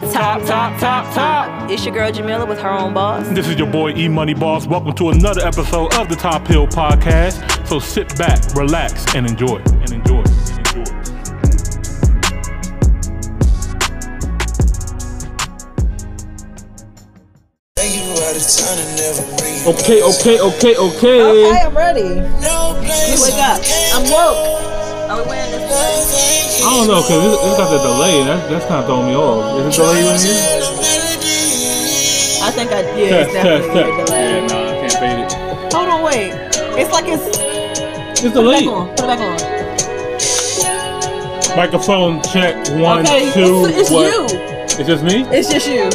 Top, top, top, top. It's your girl Jamila with her own boss. This is your boy E Money Boss. Welcome to another episode of the Top Hill Podcast. So sit back, relax, and enjoy. And enjoy. Enjoy. Okay, okay, okay, okay. Okay, I'm ready. You wake up. I'm woke. Are we wearing this? I don't know, cause it's got the delay. That's that's kind of throwing me off. Is it delayed on here? I think I did. It's Test, test, test. Yeah, nah, I can't fade it. Hold on, wait. It's like it's. It's Put it back on. Put it back on. Microphone check one, okay, two. it's, it's what? you. It's just me. It's just you.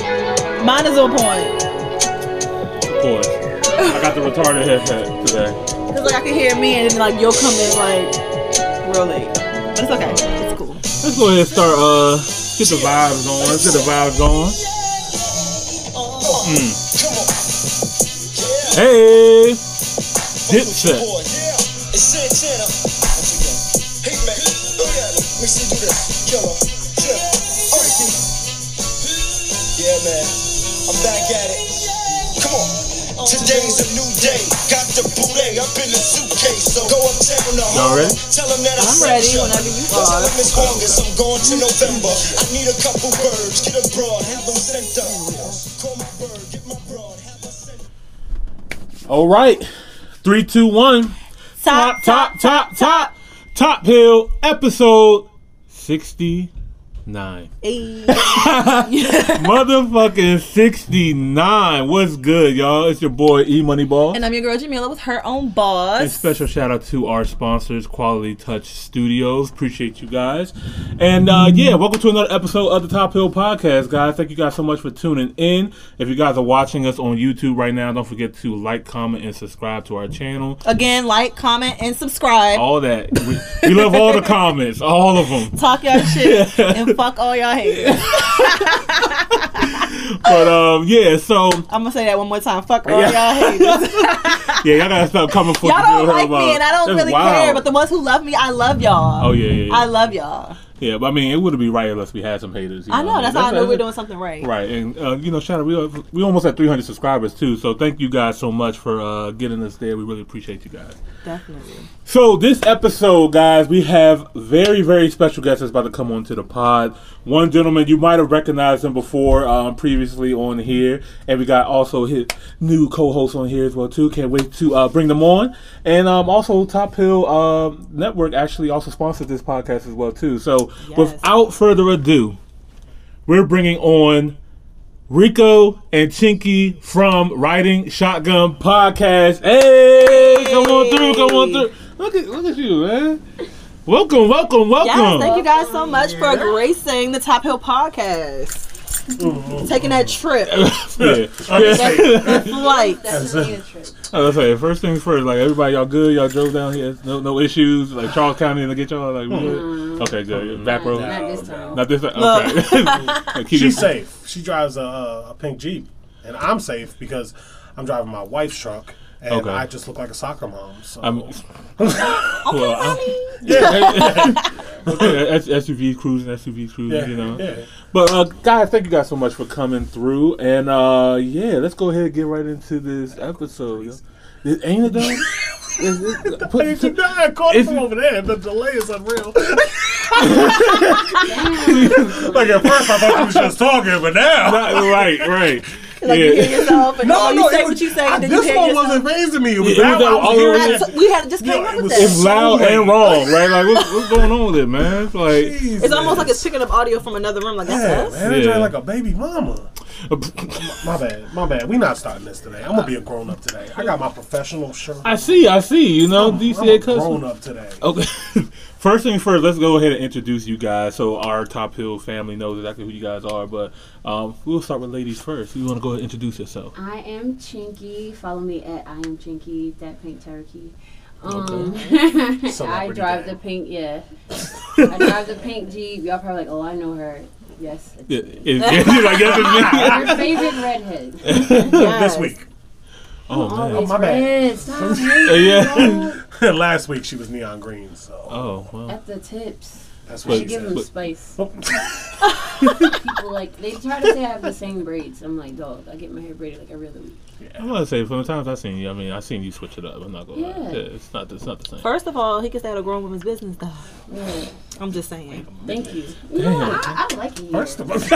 Mine is on point. Of course. I got the retarded headset today. Cause like I can hear me and then like you'll come in like real late. But it's okay. It's cool. Let's go ahead and start. Uh, get the vibes going. Let's get the vibes going. Mm. Hey, Dipset. Yeah, man. I'm back at it. Come on. Today's a new day. Got the booty up in the suitcase. So go uptown to Y'all Harlem. ready? Tell them that I I'm ready whenever you Tell them it's August. I'm going to November. I need a couple birds. Get a broad. Have them sent up. Call my bird. Get my broad. Have her sent. All right, three, two, one. Top, top, top, top, top hill episode Hey. Motherfucking 69. What's good, y'all? It's your boy E Money Ball. and I'm your girl Jamila with her own And boss. special shout out to our sponsors, Quality Touch Studios. Appreciate you guys. And uh, yeah, welcome to another episode of the Top Hill Podcast, guys. Thank you guys so much for tuning in. If you guys are watching us on YouTube right now, don't forget to like, comment, and subscribe to our channel. Again, like, comment, and subscribe. All that. We, we love all the comments, all of them. Talk y'all shit and fuck all y'all haters. But um, yeah, so I'm gonna say that one more time. Fuck all y'all haters. yeah, y'all gotta stop coming for y'all don't like about- me, and I don't That's really wild. care. But the ones who love me, I love y'all. Oh yeah, yeah, yeah. I love y'all. Yeah, but I mean, it wouldn't be right unless we had some haters. I know. That's mean? how I know we're doing something right. Right, and uh, you know, shout out, we are, we almost at 300 subscribers too. So thank you guys so much for uh, getting us there. We really appreciate you guys. Definitely. So this episode, guys, we have very very special guests that's about to come onto the pod. One gentleman you might have recognized him before, um, previously on here, and we got also his new co-host on here as well too. Can't wait to uh, bring them on, and um, also Top Hill um, Network actually also sponsored this podcast as well too. So Yes. without further ado, we're bringing on. Rico and Chinky from Riding Shotgun Podcast. Hey, come on through, come on through. Look at look at you, man. Welcome, welcome, welcome. Yes, thank you guys so much for gracing the Top Hill podcast. Mm-hmm. Taking that trip, Yeah. that, that flight. I was say first things first. Like everybody, y'all good? Y'all drove down here, no no issues. Like Charles County to get y'all. Like we good? Mm-hmm. Okay, good. Back row. Not this time. Not this. time. Okay. She's safe. She drives a, a, a pink Jeep, and I'm safe because I'm driving my wife's truck, and Okay. I just look like a soccer mom. So I'm. well, I'm- yeah, okay, SUV cruising, SUV cruising. yeah, You know. yeah. But uh, guys, thank you guys so much for coming through, and uh, yeah, let's go ahead and get right into this episode. Yo. It, ain't it though? Is it- put- Hey, you know, I caught It's- him over there. The delay is unreal. like at first, I thought you was just talking, but now. right, right. Like you hear yourself and No, you no, say it what was- you say, I- and then this hear one yourself. wasn't fazing me. It was Yeah, it was I was all hearing over it. That's- we had just came it up with was that. It's loud so and late. wrong, right? Like, what's, what's going on with it, man? It's like, It's almost like it's picking up audio from another room. Like that's Yeah, us. man, I Yeah. like a baby mama. My bad, my bad. We not starting this today. I'm gonna be a grown up today. I got my professional shirt. I see, I see. You know, I'm DCA a custom. grown up today. Okay. first thing first, let's go ahead and introduce you guys so our Top Hill family knows exactly who you guys are. But um, we'll start with ladies first. You want to go ahead and introduce yourself? I am Chinky. Follow me at I am Chinky. That pink turkey. Um, I drive day. the pink. Yeah, I drive the pink Jeep. Y'all probably like, oh, I know her. Yes, it's Yeah, me. is, is, like, yes, Your favorite redhead. This week. Oh man. Always my bad. Stop Yeah. Last week she was neon green, so Oh well. At the tips. That's what I she give said. them but- spice. People like they try to say I have the same braids. I'm like, dog, I get my hair braided like every other week. I'm gonna say from the times I've seen you, I mean, I've seen you switch it up. I'm not gonna lie. Yeah. Yeah, it's not. It's not the same. First of all, he can stay out of grown woman's business, though. Yeah, I'm just saying. thank you. No, I, I like it here. First of all, first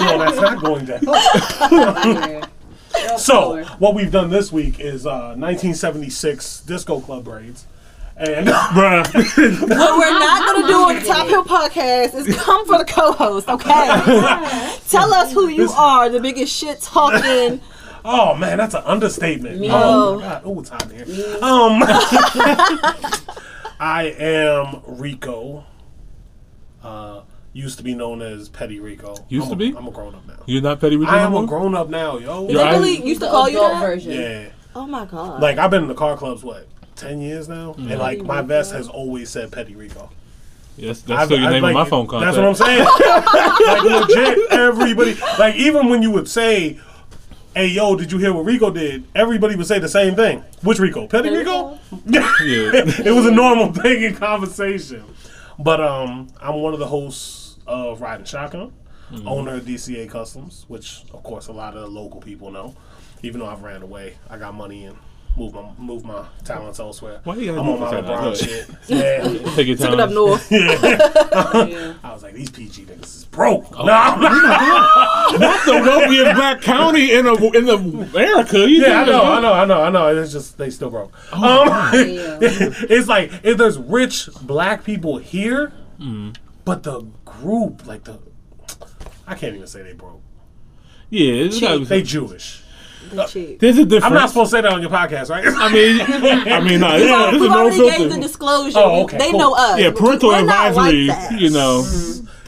of all, that's not going down. Yeah. So, what we've done this week is uh, 1976 disco club braids. And Bruh. What we're not going to do on the Top Hill podcast is come for the co host, okay? Tell us who you are, the biggest shit talking. oh man, that's an understatement. Me. Oh my god, oh it's hot here. Um, I am Rico. Uh, used to be known as Petty Rico. Used I'm to a- be? I'm a grown up now. You're not petty Rico I no am a grown up now, yo. They Yo, really used to call you adult that? version. Yeah. Oh my God. Like I've been in the car clubs what ten years now, Mm-hmm. and like my vest has always said Petty Rico. Yes, that's I've- still your I've, name like, on my phone contact. That's what I'm saying. like legit, everybody. Like even when you would say, "Hey yo, did you hear what Rico did?" Everybody would say the same thing. Which Rico? Petty Rico? Yeah. it was a normal thing in conversation. But um, I'm one of the hosts of Riding Shotgun, Mm-hmm. owner of DCA Customs, which of course a lot of the local people know. Even though I've ran away, I got money and moved my moved my talents elsewhere. Why you gotta I'm on my your talents? LeBron shit. Yeah. Take your time. Took it up north. Yeah. I was like, these PG niggas is broke. Oh. Nah, I'm not- That's the wealthiest black county in the in the America. You yeah, I know, I know, I know, I know. It's just they still broke. Oh, um, Yeah. it's like if there's rich black people here, Mm. but the group, like the, I can't even say they broke. Yeah, it's gotta be- They Jewish. The cheap. there's a difference. I'm not supposed to say that on your podcast, right? I mean, I mean, nah, We it's, already, it's we a no already gave the disclosure. Oh, okay, they cool. know us. Yeah, parental We're not like advisory. that. you know,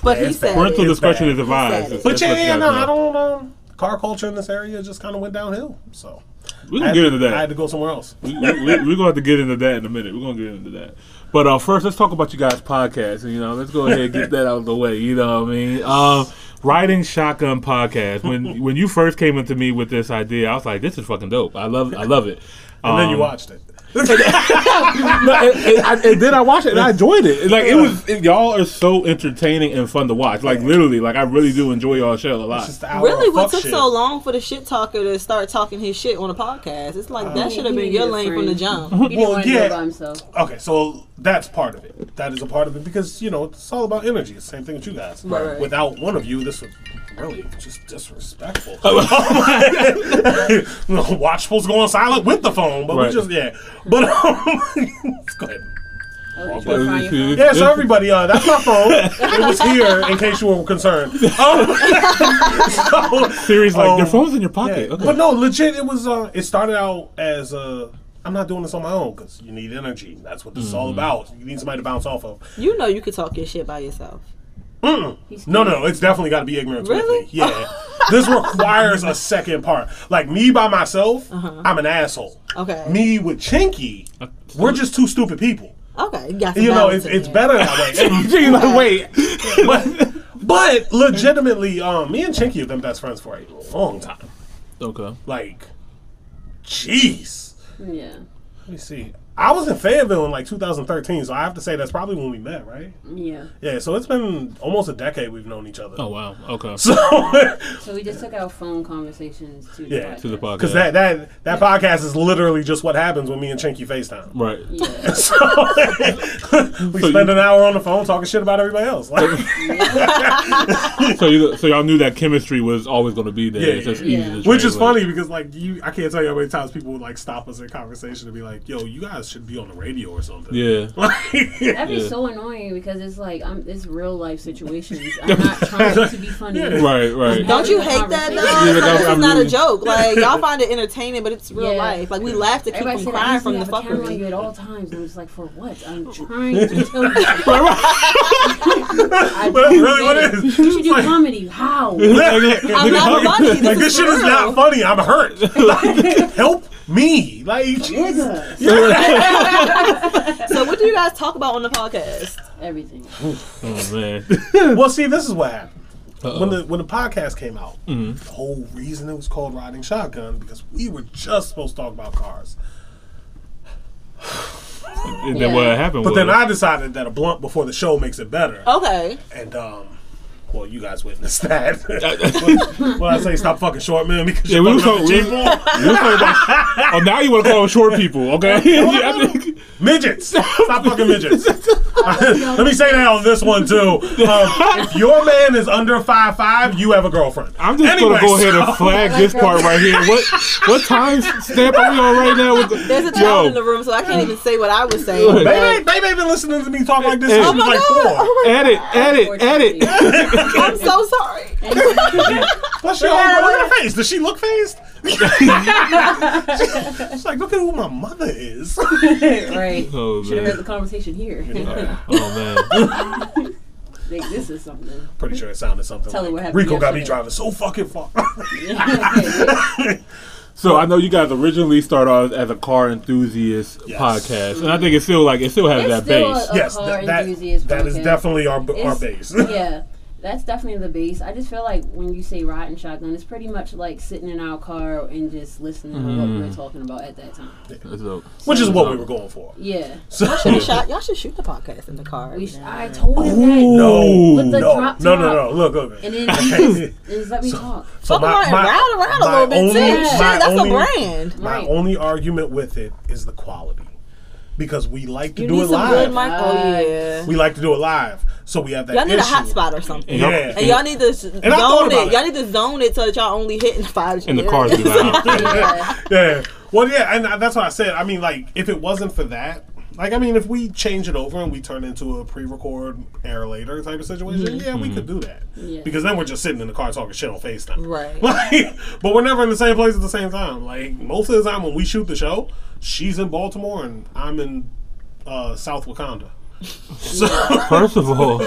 But he it's said parental discretion bad. is advised. He said it. That's- but yeah, you yeah, no, I don't. Um, car culture in this area just kind of went downhill. So We I can had get into that. I had to go somewhere else. we, we, we, we're going to have to get into that in a minute. We're going to get into that. But uh, first, let's talk about you guys' podcast. And you know, let's go ahead and get that out of the way. You know what I mean? Um, Riding Shotgun podcast. When when you first came into me with this idea, I was like, "This is fucking dope. I love I love it." And then you Um, watched it. no, and, and and then I watched it and I enjoyed it. Like it was, it, y'all are so entertaining and fun to watch. Like literally, like I really do enjoy y'all show a lot. It's just the hour Really, what took shit. so long for the shit talker to start talking his shit on a podcast? It's like that should have been your a lane from the jump. He Well, yeah. do it by himself. Okay, so that's part of it. That is a part of it because you know it's all about energy. It's the same thing with you guys. Right, right. Without one of you, this would really just disrespectful. Oh. No, Watch supposed to go on silent with the phone, but Right. we just yeah. But um, let's go ahead. Oh, you but trying to find it's- your phone? Yeah, so everybody, uh, that's my phone. it was here in case you were concerned. Um, so, Series like um, your phone's in your yeah. pocket. Okay. But no, legit, it was. Uh, it started out as uh, I'm not doing this on my own because you need energy. That's what this is Mm-hmm. all about. You need somebody to bounce off of. You know you could talk your shit by yourself. He's No, no, it's definitely got to be ignorance Really? with me. Yeah, this requires a second part. Like me by myself, I'm an asshole. Uh-huh. Okay. Me with Chinky, we're just two stupid people. Okay, you You know, it's it's better that way. And- She's like, wait. but, but legitimately, um, me and Chinky have been best friends for a long time. Okay. Like, jeez. Yeah. Let me see. I was in Fayetteville in like 2013, so I have to say that's probably when we met, right? Yeah. Yeah, so it's been almost a decade we've known each other. Oh wow. Okay. So, So we just took our phone conversations to the Yeah, podcast. to the podcast. because that that that podcast is literally just what happens when me and Chinky FaceTime. Right. Yeah. So we So spend you- an hour on the phone talking shit about everybody else. Like, So you so y'all knew that chemistry was always going to be there. Yeah, it's just yeah, easy yeah. to which is translate. funny because like you, I can't tell you how many times people would like stop us in conversation and be like, "Yo, you guys should be on the radio or something." Yeah. That'd be Yeah. so annoying because it's like I'm it's real life situations. I'm not trying to be funny. Right. Right. Don't you hate that though? Yeah, It's like, I'm- this is not a joke. Like y'all find it entertaining, but it's real Yeah. life. Like we laugh to keep Everybody from crying from the have a camera on you fuckery. at all times. And I'm just like, for what? I'm trying to tell you. I But don't really, what get it it. is? You should do Like- comedy. How? I'm not funny. This like this shit is not funny. I'm hurt. Like, help me. Like, Nigga. So what do you guys talk about on the podcast? Everything. Oh man. well, see, this is what happened. Uh-oh. When the when the podcast came out, Mm-hmm. the whole reason it was called Riding Shotgun because we were just supposed to talk about cars. And then Yeah. what happened But was, then I decided that a blunt before the show makes it better. Okay. And um, well, you guys witnessed that. when I say stop fucking short man because Yeah, you're we was fucking talking- up the we cheap we was talking about- oh, now you want to call them short people, okay? Yeah, I think- midgets. Stop fucking midgets. Let me say that on this one too. Um, if your man is under five five, you have a girlfriend. I'm just Anyway, gonna go ahead and flag this part right here. What what time stamp are we on right now? With the, There's a child in the room, so I can't even say what I was saying. Go ahead. Baby, baby been listening to me talk like this since Oh my like God. four. Oh my edit, edit, edit. I'm so sorry. Plus, she all, look at her face. Does she look fazed? She's like, look at who my mother is. right. Oh Should have heard the conversation here. oh man. Think this is something. Pretty sure it sounded something Tell her what happened Rico got me driving so fucking far. So I know you guys originally started off as a car enthusiast Yes. podcast, and I think it still like it still has It's that still base. a- yes, car that, that, that is definitely our, our base. yeah, that's definitely the base. I just feel like when you say riding shotgun, it's pretty much like sitting in our car and just listening to what we were mm-hmm. talking about at that time. That's dope. Which is what we were going for. Yeah, So, Should shot, y'all should shoot the podcast in the car. we sh- I told him that. no, With the no, drop no, no, no. Look, look. And then just, just let me talk. So Fuck around and ride around a my little bit only- too. Shit, my that's only- a brand. My Right. only argument with it is the quality, because we like to You do need it some good live. mic. Oh yeah. we like to do it live, so we have that. Y'all need a issue. hotspot or something. Yeah, And y'all need to zone I about it. it. Y'all need to zone it so that y'all only hitting five And the cars be loud. Yeah, yeah. Well, yeah, and that's what I said. I mean, like, if it wasn't for that, like, I mean, if we change it over and we turn into a pre-record, air later type of situation, yeah, we could do that. Yeah. Because then we're just sitting in the car talking shit on Facetime. Right. Like, but we're never in the same place at the same time. Like most of the time when we shoot the show, she's in Baltimore and I'm in uh, South Wakanda. So First of all,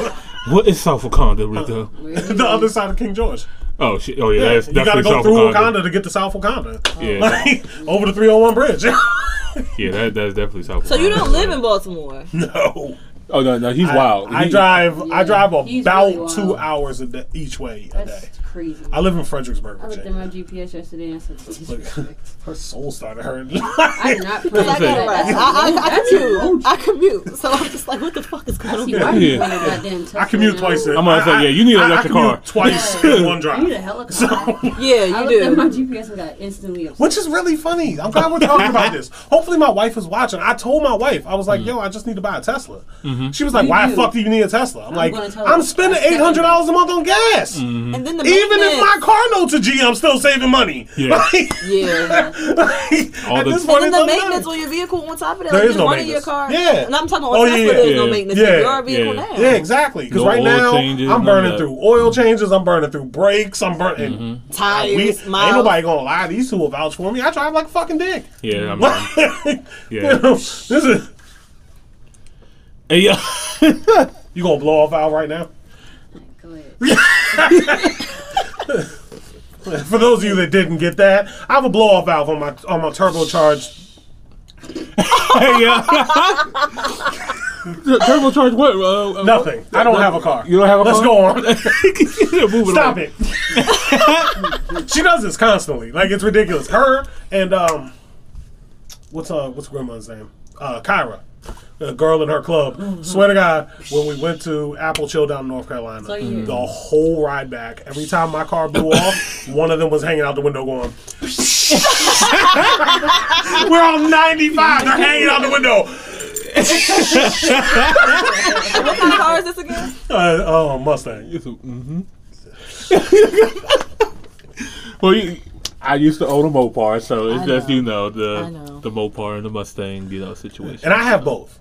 what is South Wakanda, Rico? the other side of King George. Oh shit! Oh yeah, Yeah, that's you gotta definitely go South through Wakanda. Wakanda to get to South Wakanda. Yeah, Like over the 301 bridge. yeah, that, that's definitely South. So you Wakanda. don't live in Baltimore. no. Oh no, no, he's wild. I He- drive I drive he's about really wild. two hours a day, each way a day. That's crazy. I live in Fredericksburg, I looked at my GPS yesterday and I said, "This is Look, her soul started hurting. I did not I plan gotta That's rest. it. I, I, I commute. I commute. So I'm just like, what the fuck is going I on? see why you Yeah. a goddamn I commute twice. I'm gonna say, yeah, you need an I- I electric car. twice in one drive. You need a helicopter. Yeah, you I you looked at my. GPS and got instantly upset. Which is really funny. I'm glad we're talking about this. Hopefully, my wife is watching. I told my wife, I was like, mm-hmm. "Yo, I just need to buy a Tesla." Mm-hmm. She was like, You "Why the fuck do you need a Tesla?" I'm, like, "I'm spending eight hundred dollars a month on gas. Mm-hmm. And then the Even if my car notes a G, I'm still saving money." Yeah. Like, Yeah. like, All at the- this And then the maintenance matter. on your vehicle on top of that, There like is just no running your maintenance. car. Yeah. And I'm talking about Oh, Tesla, yeah, there's yeah. no maintenance Yeah. in your vehicle Yeah. now. Yeah, exactly. Because No right now, changes, I'm burning through oil changes. I'm burning through brakes. I'm burning. Mm-hmm. Tires, We, ain't nobody gonna lie. These two will vouch for me. I drive like a fucking dick. Yeah, I'm. yeah. yeah. this is. Hey, yeah. You gonna blow off Al right now? Go ahead. For those of you that didn't get that, I have a blow off valve on my on my turbocharged. hey, yeah. Turbocharged what? Uh, uh, Nothing. I don't have a car. You don't have a Let's car? go on. Stop it. she does this constantly. Like it's ridiculous. Her and um, what's uh what's grandma's name? Uh, Kyra. A girl in her club. Swear to God, when we went to Apple Chill down in North Carolina, So you- the whole ride back, every time my car blew off, one of them was hanging out the window going. We're on 95. They're hanging out the window. What kind of car is this again? Uh, oh, Mustang. It's a- mhm. well, you, I used to own a Mopar, so it's I just know. you know the know. the Mopar and the Mustang, you know, situation. And I have both.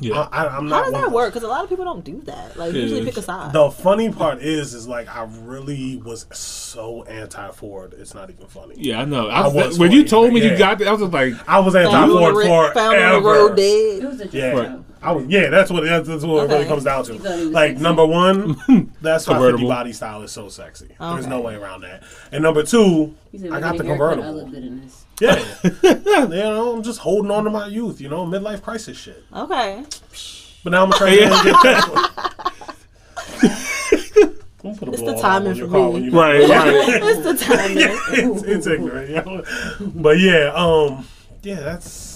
Yeah, I, I, I'm How does that work? Because a lot of people don't do that. Like, Yeah. usually pick a side. The funny part is, is like I really was so anti Ford. It's not even funny. yeah, I know. I I was, was when you told me yeah. you got that, I was just like, I was anti Ford the ro- for found on the road It was a joke. Yeah, though. I was. Yeah, that's what that's, that's what it really comes down to. You thought he was Like sexy. number one, that's 550 Convertible. body style is so sexy. There's no way around that. And number two, said, I got the a I convertible. in this. Yeah, you know, I'm just holding on to my youth. You know, midlife crisis shit. Okay. But now I'm gonna try to get Tesla. Don't put a It's blow the timing for me. right, right. It's the timing. it's, it's ignorant, you know? But yeah, um, yeah, that's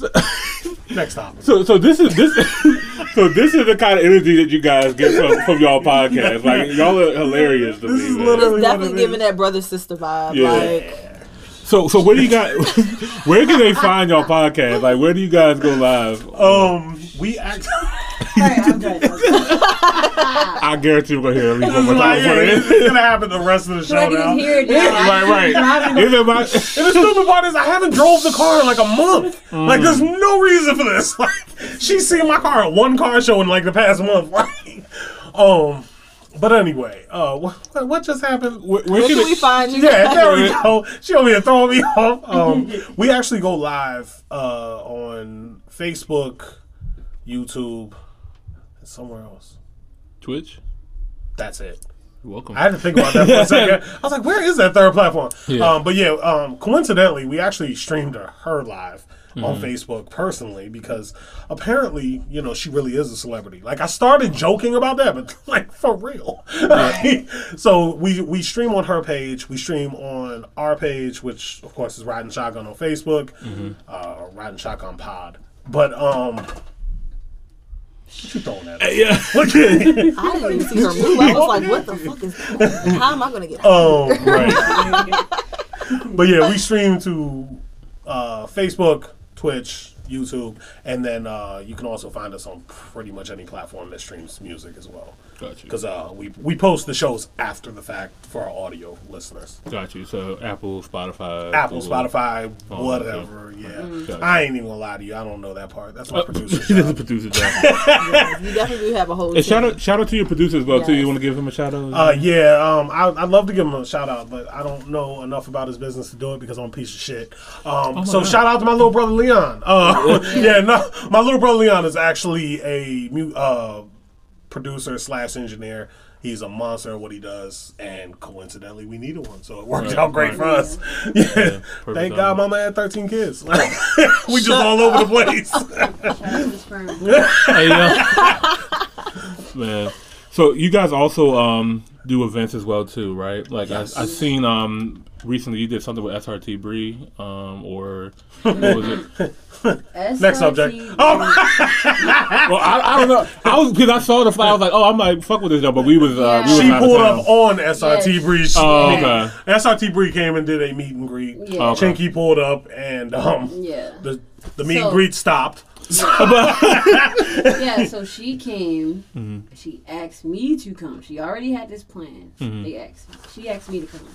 Next topic. So, so this is this. so this is the kind of energy that you guys get from, from y'all podcast. Like y'all are hilarious to This me. is man. literally- It's definitely giving that brother sister vibe. Yeah. Like So, so where do you guys? where can they find y'all podcast? Like, where do you guys go live? Um, we act. Alright, I'm. I guarantee we're gonna hear every one more like, time. yeah, before it's gonna happen the rest of the show now. hear it now. right, right. Driving Is it my- And the stupid part is I haven't drove the car in like a month. Like there's no reason for this. Like she's seen my car at one car show in like the past month. Like, um, but anyway, uh, what, what just happened? where, where where can can we they- find you? Yeah, there we go. She over here throwing me off. Um, we actually go live uh, on Facebook, YouTube, and somewhere else. Twitch? That's it. You're welcome. I had to think about that for a second. I was like, where is that third platform? Yeah. Um, but yeah, um, coincidentally, we actually streamed her, her live on Mm-hmm. Facebook personally because apparently, you know, she really is a celebrity. Like I started joking about that, but like for real. so we we stream on her page, we stream on our page, which of course is Riding Shotgun on Facebook, Mm-hmm. uh, Riding Shotgun Pod. But um, what you throwing at? us? yeah. Look I didn't even see her move. I was like, what the fuck is that? How am I gonna get out? Um, right. but yeah, we stream to uh, Facebook, Twitch, YouTube, and then uh, you can also find us on pretty much any platform that streams music as well. Got you. Because uh, we we post the shows after the fact for our audio listeners. Got you. So Apple, Spotify, Apple, Google. Spotify, Oh, whatever. Yeah, Gotcha. I ain't even gonna lie to you. I don't know that part. That's my Uh, producer. this is a producer job. You definitely do have a whole. And shout out, shout out to your producer as well too. You want to give him a shout out? Uh, yeah, um, I, I'd love to give him a shout out, but I don't know enough about his business to do it because I'm a piece of shit. Um, so God. shout out to my little brother Leon. Uh, yeah, no, my little brother Leon is actually a uh, producer slash engineer. He's a monster at what he does, and coincidentally, we needed one, so it worked Right, out great right. for us. Yeah, perfect thank timing. God, Mama had 13 kids. we just all over the place. Shout out to. Hey, yeah. Man. So you guys also um, do events as well too, right? Like Yes. I, I seen um, recently you did something with SRT Bree, um, or what was it? Next subject. SRT. Oh, Well, I, I don't know. I was because I saw the flyer. I was like, oh, I might fuck with this though. but we was uh, we was she out of pulled town. up on SRT Yes. Bree. Oh, meet. okay. SRT Bree came and did a meet and greet. Yeah. Okay. Chinky pulled up and um Yeah. the the meet So- and greet stopped. yeah, so she came. Mm-hmm. She asked me to come. She already had this plan. Mm-hmm. They asked. She asked me to come.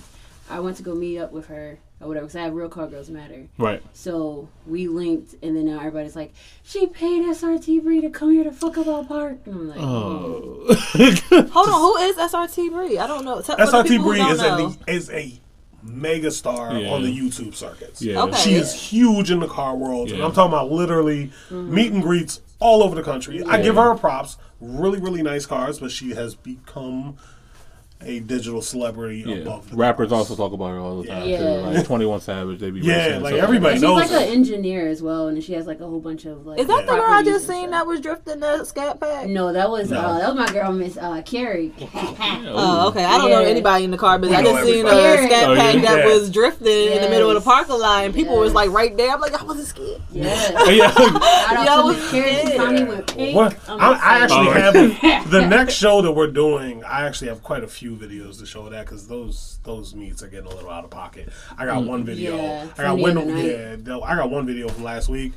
I went to go meet up with her or whatever because I have Real Car Girls Matter. Right. So we linked, and then now everybody's like, "She paid SRT Bree to come here to fuck up our park." And I'm like, Oh. Hmm. Hold on, who is SRT Bree? I don't know. Tell- for SRT Bree is know. a is a mega star Yeah. on the YouTube circuits. Yeah. Okay. She is huge in the car world. And I'm talking about literally mm-hmm. meet and greets all over the country. I give her props. Really, really nice cars, but she has become a digital celebrity Yeah. above the Rappers cars. also talk about her all the time Yeah. too. Like Twenty One Savage, they be Yeah, racing and like stuff everybody and she's like her. an engineer as well, and she has like a whole bunch of like. Is that the girl I just seen stuff. that was drifting the scat pack? No, that was No. uh, that was my girl Miss uh, Carrie. Oh, okay. I don't know anybody in the car, but We I know just seen a everybody. scat Oh, pack yeah. that Yeah. was drifting in the middle of the parking lot, and people was like right there. I'm like, I wasn't scared. Yeah. Yeah. Shout out Yo, to Miss Carrie. She yeah. finally went pink. What? I'm I, I excited. actually Oh. have the next show that we're doing. I actually have quite a few videos to show that because those those meets are getting a little out of pocket. I got one video. Yeah, I got one. Yeah, I got one video from last week.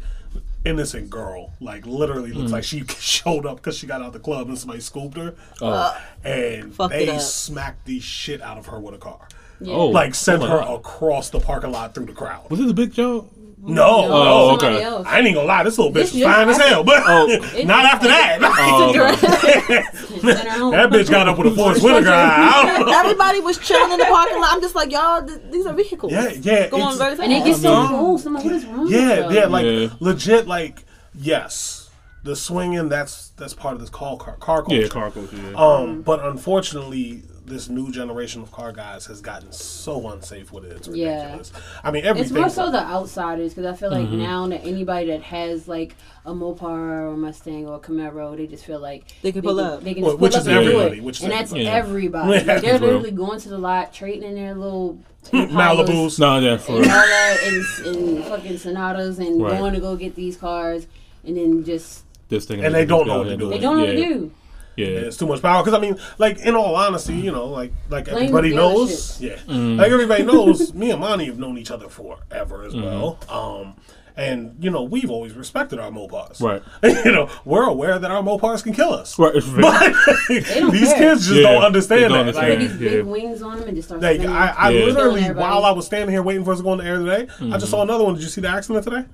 Innocent girl, like literally looks mm. like she showed up because she got out of the club and somebody scooped her, Oh. and they smacked the shit out of her with a car. Yeah. Oh. Like sent Oh her God. across the parking lot through the crowd. Was this a big joke? No, Oh, no. okay. else. I ain't even gonna lie, this little bitch This was fine as hell, but Oh. not after that. Oh, okay. Sent her home. That bitch got up with a Forest Whitaker eye. I don't know. Everybody was chilling in the parking lot. I'm just like, y'all, th- these are vehicles. Yeah, yeah. Going very fast. And it gets so I mean- I'm like, what is wrong? with yeah, y'all? yeah, like legit, like yes, the swinging. That's that's part of this car car, car culture. Yeah, car culture. Yeah. Um, but unfortunately, this new generation of car guys has gotten so unsafe with it. It's Yeah. I mean, everything. It's more so the outsiders because I feel like Mm-hmm. now that anybody that has like a Mopar or a Mustang or a Camaro, they just feel like They can pull up. They can Well, just which pull is up and do everybody, it. which is and that's everybody. Yeah. everybody. Yeah. Like, they're That's real. literally going to the lot, trading in their little Malibu's. No, yeah, for and all that, and, and fucking Sonatas, and Right. going to go get these cars, and then just this thing. And they don't know what to do. they don't know yeah. what to do. Yeah. It's too much power. Because I mean, like in all honesty, you know, like like Blame everybody knows, yeah, Mm. like everybody knows, me and Monty have known each other forever as Mm-hmm. well. Um, and you know, we've always respected our Mopars. Right. you know, we're aware that our Mopars can kill us. Right. But don't these care. kids just Yeah, don't understand they don't that. Put Like, understand. these Yeah. big wings on them and just start like. I, I Yeah. literally, while I was standing here waiting for us to go in the air today, I just saw another one. Did you see the accident today?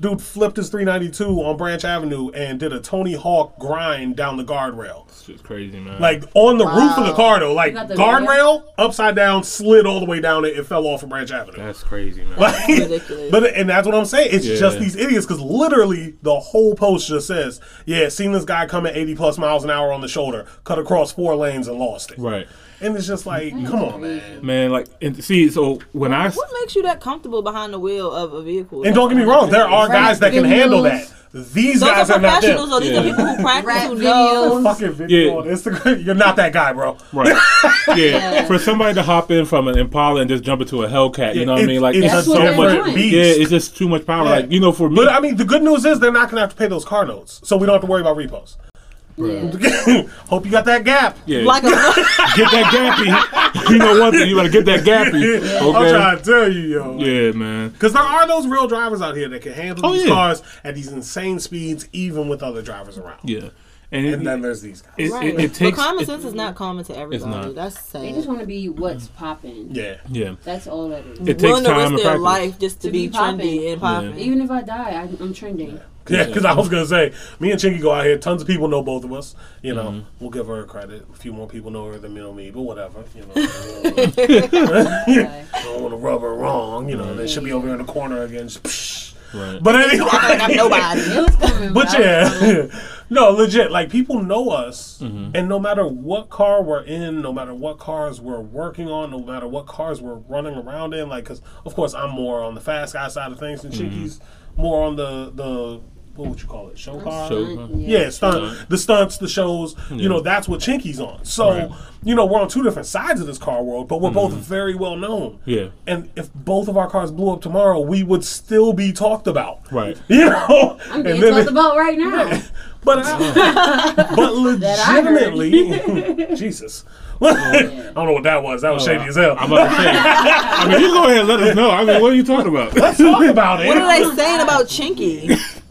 Dude flipped his 392 on Branch Avenue and did a Tony Hawk grind down the guardrail. It's just crazy, man. Like on the roof of the car though, like guardrail upside down, slid all the way down it, it fell off of Branch Avenue. that's crazy, man. Like, ridiculous. But and that's what I'm saying. It's Yeah. just these idiots because literally the whole post just says, "Yeah, seen this guy come at 80 plus miles an hour on the shoulder, cut across four lanes and lost it." right. And it's just like, come on, man. Man, like, and see, so when I What makes you that comfortable behind the wheel of a vehicle? And don't get me wrong, there are Right, guys that can handle that. Videos. These Those guys are are not professionals, them. though. These Yeah. are people who practice, Rap who know. Fucking video Yeah. on Instagram. You're not that guy, bro. right, yeah, for somebody to hop in from an Impala and just jump into a Hellcat, you know what I mean? Like, it's it's so much. beast. Yeah, it's just too much power. Yeah. Like, you know, for me, But I mean, the good news is they're not gonna have to pay those car notes, so we don't have to worry about repos. Yeah. Hope you got that gap. yeah, Like a, get that gappy. you know one thing, you gotta get that gappy. I'm trying to tell you, yo. Yeah, man. Because there are those real drivers out here that can handle Oh, these yeah. cars at these insane speeds, even with other drivers around. Yeah, and, it, then there's these guys. it, right. it, it takes but common sense is not common to everybody. not. That's They just want to be what's popping. yeah. yeah. That's all that is. It takes Willing to time risk and their practice. life just to, To be, be popping. trendy and popping. Even if I die, I, I'm trending. Yeah, because I was gonna say, me and Chinky go out here. Tons of people know both of us. You know, Mm-hmm. we'll give her credit. A few more people know her than know me, but whatever. You know, Okay. don't want to rub her wrong. You know, they should be over here in the corner again. just. Right. But anyway, I'm nobody. It was coming. But I was coming. yeah, no, legit. Like people know us, Mm-hmm. and no matter what car we're in, no matter what cars we're working on, no matter what cars we're running around in, like because of course I'm more on the fast guy side of things, and Mm-hmm. Chinky's more on the the what would you call it, show car? Show, huh? Yeah, stunt, Stunt. the stunts, the shows. Yeah. You know, that's what Chinky's on. So, Right. you know, we're on two different sides of this car world, but we're both very well known. Mm-hmm. Yeah. And if both of our cars blew up tomorrow, we would still be talked about. Right. You know, I'm And being then talked it- about right now. but but That I heard. legitimately, Jesus. I don't know what that was. That was shady as hell. I'm about to say. I mean, you go ahead and let us know. I mean, what are you talking about? Let's talk about it. What are they saying about Chinky?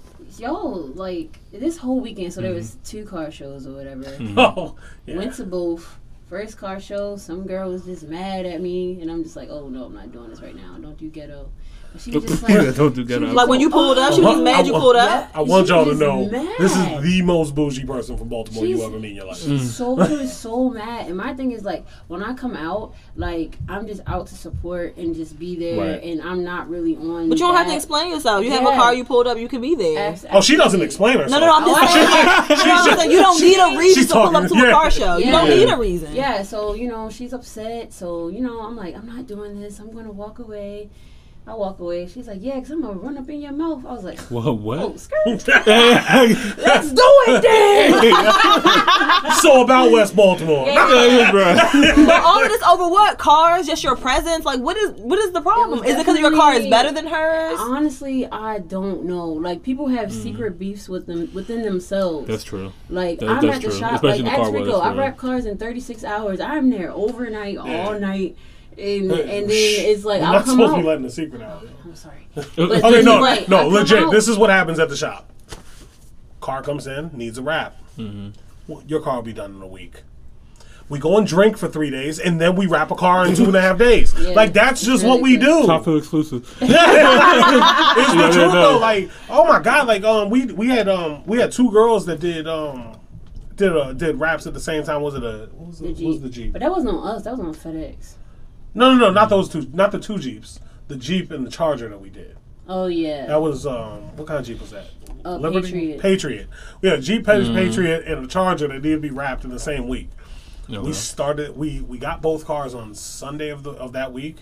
Yo, like this whole weekend, so there was mm-hmm. two car shows or whatever. Oh, yeah. Went to both. First car show, some girl was just mad at me, and I'm just like, oh no, I'm not doing this right now. Don't do ghetto. But she was just like, Don't do ghetto. Like when you pulled up, she was mad you pulled up. I want y'all to know mad. this is the most bougie person from Baltimore you ever meet in your life. She's mm. so she was so mad. And my thing is like when I come out, like I'm just out to support and just be there Right. and I'm not really on But you don't have to explain yourself. You have a car, you pulled up, you can be there. Abs- Oh, she doesn't explain herself. No, no, no. I'm just oh, saying. Like, you, know what I'm saying? you don't need a reason she's to pull up to yeah. a car show. You don't need a reason. Yeah, so you know she's upset. So you know I'm like I'm not doing this. I'm gonna walk away. I walk away. She's like, yeah, cause I'm gonna run up in your mouth. I was like, What? oh, What? skirt. Let's do it then. so about West Baltimore. bro. But all of this over what? Cars? Just your presence? Like, what is what is the problem? was Is it because your car is better than hers? Honestly, I don't know. Like people have mm. secret beefs with them within themselves. That's true. Like That- I'm at the true. shop, Especially like in the at car world, Rico. I wrap cars in 36 hours. I'm there overnight, Yeah. all night, and Hey, and then shh. it's like I'm not come supposed to be letting the secret out. I'm sorry. Okay, Okay, no, Right, I no, legit. out- This is what happens at the shop. Car comes in, needs a wrap. Mm-hmm. Well, your car will be done in a week. We go and drink for three days, and then we wrap a car in two and a half days. Yeah, like that's just really what we quick. do. Top Hill exclusive. It's the truth though. Like, oh my god, like um, we we had um, we had two girls that did um, did uh, did wraps at the same time. Was it a what was, The it, what was the Jeep? But that wasn't on us. That was on FedEx. No, no, no, not those two, not the two Jeeps. The Jeep and the Charger that we did. Oh yeah. That was um, what kind of Jeep was that? Uh, Patriot. Patriot. We had a Jeep Pa- Patriot and a Charger that needed to be wrapped in the same week. Okay. We started. We we got both cars on Sunday of the of that week.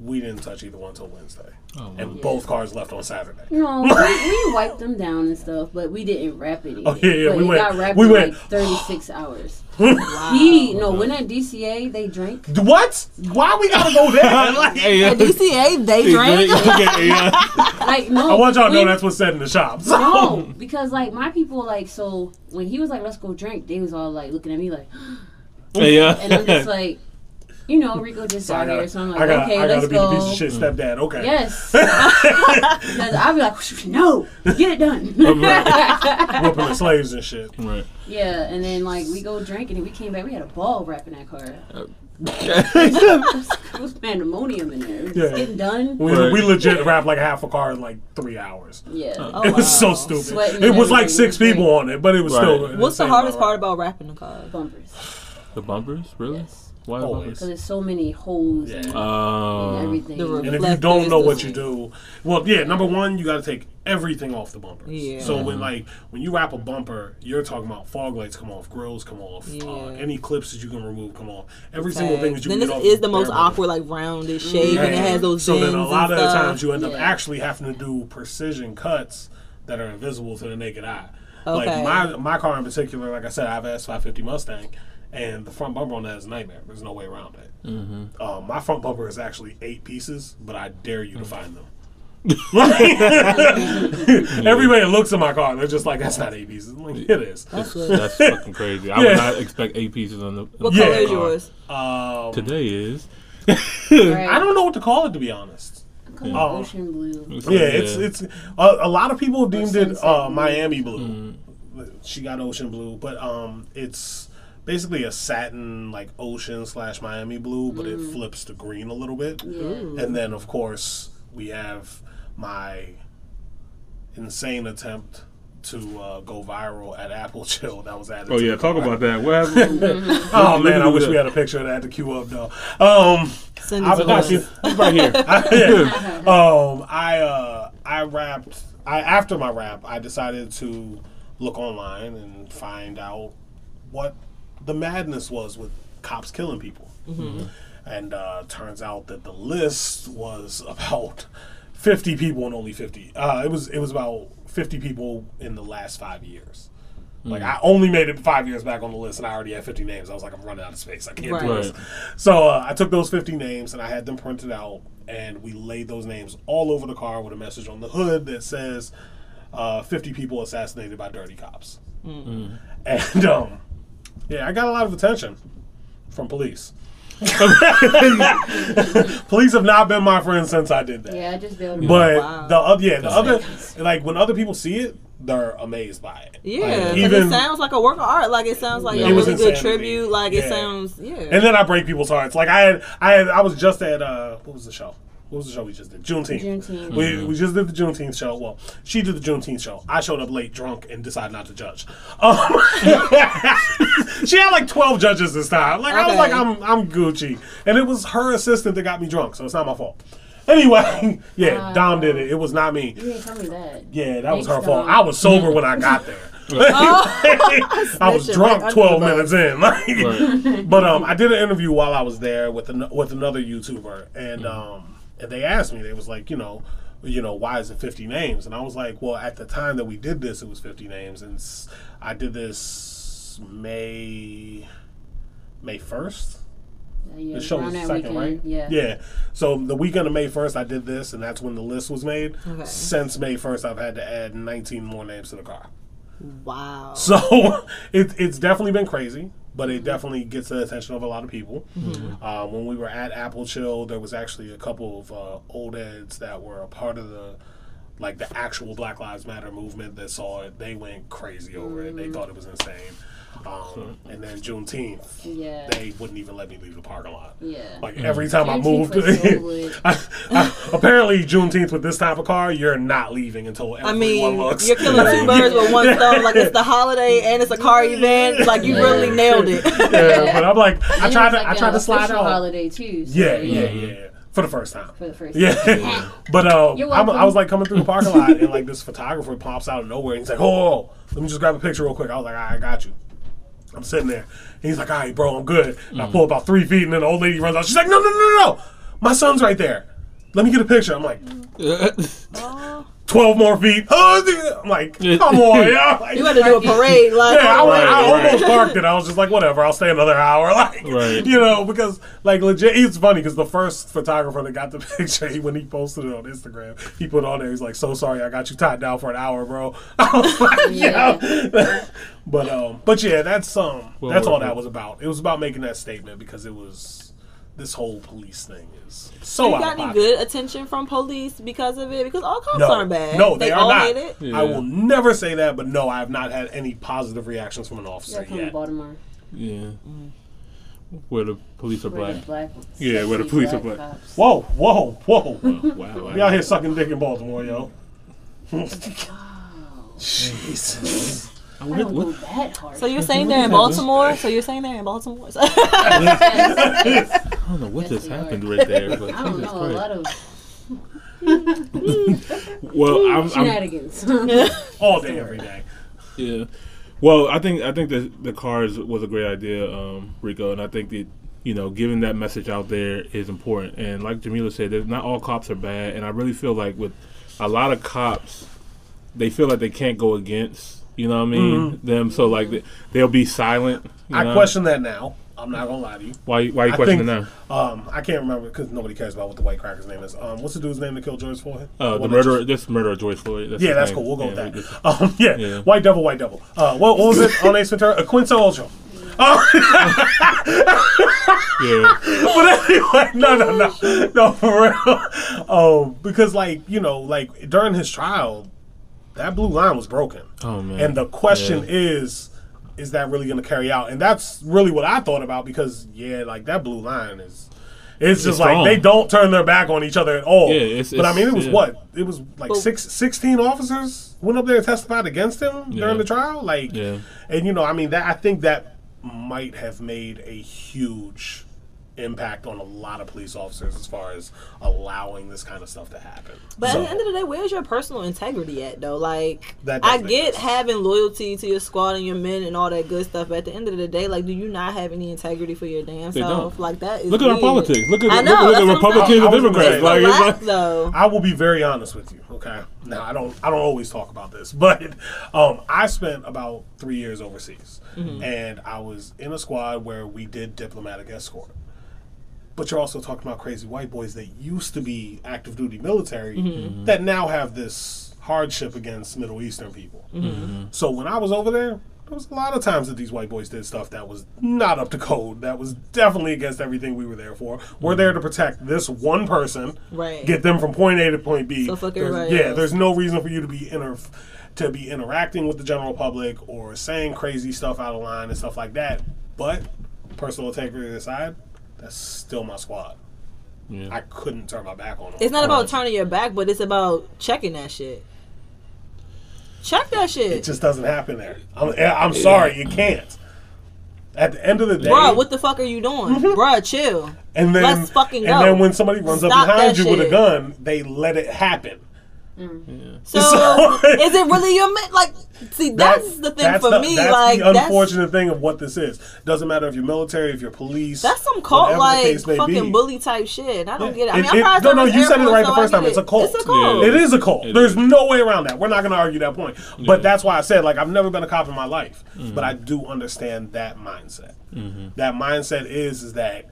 we didn't touch either one until Wednesday, Oh, and both cars left on Saturday. No, we, we wiped them down and stuff, but we didn't wrap it. In. Oh, yeah, yeah, But we it went- got wrapped we in went- like 36 hours. He no, when at DCA they drink. What? Why we gotta go there? Like, Hey, yeah. At DCA, they drink. Okay, yeah. Like no, I want y'all to know that's what's said in the shops. No, because like my people like so when he was like let's go drink, they was all like looking at me like, Hey, yeah. and I'm just like, you know, Rico just I got gotta, here, so I'm like, I gotta, okay, I gotta let's be the piece go. of shit stepdad. Okay. Yes, because I'd be like, no, get it done. Whooping the slaves and shit. Right. yeah, and then like we go drinking and we came back, we had a ball wrapping that car. Yeah. Uh, it was pandemonium in there. It was Yeah. getting done. We, Right. we legit wrapped like half a car in like three hours. Yeah. Oh, it was so stupid. Sweating it was like six people on it, but it was Right. still. What's the hardest part about wrapping the car? bumpers. The bumpers, really? Yes. Why the Always. Because there's so many holes Yeah. and, and Oh. everything. And if you don't know what you do, well, yeah, number one, you got to take everything off the bumpers. Yeah. So when like when you wrap a bumper, you're talking about fog lights come off, grills come off, uh, any clips that you can remove come off, every single thing that you then can this get off is the most bare bumper. awkward, like rounded shape, and it has those so bends then a lot of the times you end up actually having to do precision cuts that are invisible to the naked eye. Like my my car in particular, like I said, I have an S550 Mustang, and the front bumper on that is a nightmare. There's no way around it. Um, my front bumper is actually eight pieces, but I dare you to find them. Everybody looks at my car, they're just like, "That's not eight pieces." I'm like, it is. That's. That's fucking crazy. I Yeah. would not expect eight pieces on the. What Yeah. color is yours? Um, Today is. Right. I don't know what to call it to be honest. Come Oh. ocean blue. Yeah, it's it's a, a lot of people have deemed it uh, blue. Miami blue. She got ocean blue, but um, it's basically a satin like ocean slash Miami blue, but it flips to green a little bit. Yeah. And then of course we have my insane attempt to uh, go viral at Apple Chill that was added. Oh to yeah, the talk car. about that. What happened? Oh man, I wish we had a picture of that to queue up though. Um, Send I it to got us. you. It's right here. Yeah. um, I uh, I wrapped. I after my wrap, I decided to look online and find out what the madness was with cops killing people. And uh, turns out that the list was about fifty people and only fifty. Uh, it was it was about fifty people in the last five years. Like I only made it five years back on the list, and I already had fifty names. I was like, I'm running out of space. I can't do this. So uh, I took those 50 names and I had them printed out, and we laid those names all over the car with a message on the hood that says uh, 50 people assassinated by dirty cops. And um, yeah, I got a lot of attention from police. police have not been my friends since I did that. Yeah, I just bailed. But Wow. the other, yeah, the other, like when other people see it, they're amazed by it. Yeah, Like, 'cause even it sounds like a work of art. Like it sounds like Yeah. a really good tribute. Like it sounds, yeah. And then I break people's hearts. Like I had, I had, I was just at uh, what was the show? What was the show we just did? Juneteenth. Juneteenth. We, we just did the Juneteenth show. Well, she did the Juneteenth show. I showed up late, drunk, and decided not to judge. Um, she had like twelve judges this time. Like I was like, I'm I'm Gucci, and it was her assistant that got me drunk, so it's not my fault. Anyway, yeah, Dom did it. It was not me. You didn't tell me that. Yeah, that was her Thanks, fault. I was sober when I got there. I was drunk right twelve minutes in. Like, Right. but um, I did an interview while I was there with an, with another YouTuber, and um, and they asked me, they was like, you know, you know, why is it fifty names? And I was like, well, at the time that we did this, it was fifty names, and I did this May May first. Yeah, The show was second, right? Yeah. Yeah. So the weekend of May first, I did this, and that's when the list was made. Okay. Since May first, I've had to add nineteen more names to the car. wow. So it, it's definitely been crazy, but it definitely gets the attention of a lot of people. Uh, when we were at Apple Chill, there was actually a couple of uh, old heads that were a part of the like the actual Black Lives Matter movement that saw it. They went crazy over it. They thought it was insane. Um, and then Juneteenth, Yeah. they wouldn't even let me leave the parking lot. Yeah. Like every time I moved, was so lit. I, I, apparently Juneteenth with this type of car, you're not leaving until I everyone mean, looks. you're killing two birds with one stone. Like it's the holiday and it's a car event. Like you really nailed it. yeah, but I'm like, I tried to, like I tried to slide official out. holiday too. so, Yeah, yeah, yeah, for the first time. For the first time. Yeah, time. but uh, I'm, I was like coming through the parking lot, and like this photographer pops out of nowhere, and he's like, "Oh, let me just grab a picture real quick." I was like, "All right, I got you." I'm sitting there, and he's like, "All right, bro, I'm good." And I mm. pull about three feet, and then the old lady runs out. She's like, "No, no, no, no, no, my son's right there." let me get a picture. I'm like, 12 more feet. I'm like, come on, yeah. Like, You had to do a parade, like yeah, I, Right, I right. almost parked it. I was just like, whatever, I'll stay another hour. Like, Right. you know, because like legit, it's funny because the first photographer that got the picture, he, when he posted it on Instagram, he put on there, he's like, so sorry, I got you tied down for an hour, bro. I was like, yeah. But um, but yeah, that's um, Well that's all that was about. It was about making that statement because it was this whole police thing is so you out got any good attention from police because of it? Because all cops No, aren't bad. no, they, are all not. hate it. Yeah. I will never say that, but no, I have not had any positive reactions from an Yeah, officer come to yet. Baltimore. Yeah. Where the police are Where black. black, Yeah, where the especially police are black. cops. Whoa, whoa, whoa! Wow. We out here sucking dick in Baltimore, yo. Jesus. I don't go that hard. So you're saying they're in Baltimore? So you're saying they're in Baltimore? I don't know what just Yes, are. happened right there. But I don't Jesus know a lot of Well, I'm, I'm shenanigans. All day, every day. Yeah. Well, I think I think that the cars was a great idea, um, Rico, and I think that you know giving that message out there is important. And like Jamila said, not all cops are bad, and I really feel like with a lot of cops, they feel like they can't go against. You know what I mean? Them, so like they, they'll be silent. you I know? question that now. I'm not gonna lie to you. why. Why you questioning that? Um, I can't remember because nobody cares about what the white cracker's name is. Um, what's the dude's name that killed George Floyd? Uh, the One murderer. just- This murder of George Floyd. That's Yeah, that's name. cool. We'll go Yeah, with that. just- Um, yeah. Yeah. White Devil, White Devil. Uh, what, what was it on Ace Ventura? A Quinto Ultra. Yeah. but anyway, no, no, no, no, for real. Um, because like you know, like during his trial, that blue line was broken, Oh man. and the question Yeah. is, is that really going to carry out? And that's really what I thought about because yeah, like that blue line is. It's just like strong. they don't turn their back on each other at all. Yeah, it's- but I mean, it was yeah. what? It was like But- six, 16 officers went up there and testified against him Yeah. during the trial. Like, Yeah. and you know, I mean, that I think that might have made a huge impact on a lot of police officers as far as allowing this kind of stuff to happen. But So, at the end of the day, where's your personal integrity at though? Like, That I get sense. having loyalty to your squad and your men and all that good stuff. But at the end of the day, like, do you not have any integrity for your damn They self? don't. Like that is Look at our politics. Look at I look, know, look that's at what Republicans and Democrats. Like a it's lot, like though. I will be very honest with you. Okay, now I don't I don't always talk about this, but um, I spent about three years overseas, Mm-hmm. and I was in a squad where we did diplomatic escort. But you're also talking about crazy white boys that used to be active duty military Mm-hmm. that now have this hardship against Middle Eastern people. Mm-hmm. So when I was over there, there was a lot of times that these white boys did stuff that was not up to code. That was definitely against everything we were there for. We're there to protect this one person, Right. get them from point A to point B. So fuck There's- everybody yeah, else. there's no reason for you to be inter to be interacting with the general public or saying crazy stuff out of line and stuff like that. But personal integrity aside, that's still my squad. Yeah. I couldn't turn my back on them. It's not about turning your back, but it's about checking that shit. Check that shit. It just doesn't happen there. I'm, eh, I'm sorry, you can't. At the end of the day, bro, What the fuck are you doing, mm-hmm. bro? Chill. and then let's fucking and then when somebody runs up behind that you with a gun, they let it happen. So, So- is it really your man? Like, see, that's That- the thing that's for the- me. That's like, the unfortunate thing of what this is. Doesn't matter if you're military, if you're police. that's some cult like fucking be. bully type shit. I don't Yeah. get it. I It- mean, I'm it- no, no, you said it right Force, the first time. get It's a it. cult. It's a cult. Yeah. It is a cult. It There's is. no way around that. We're not going to argue that point. But that's why I said, like, I've never been a cop in my life, Mm-hmm. but I do understand that mindset. That mindset is is that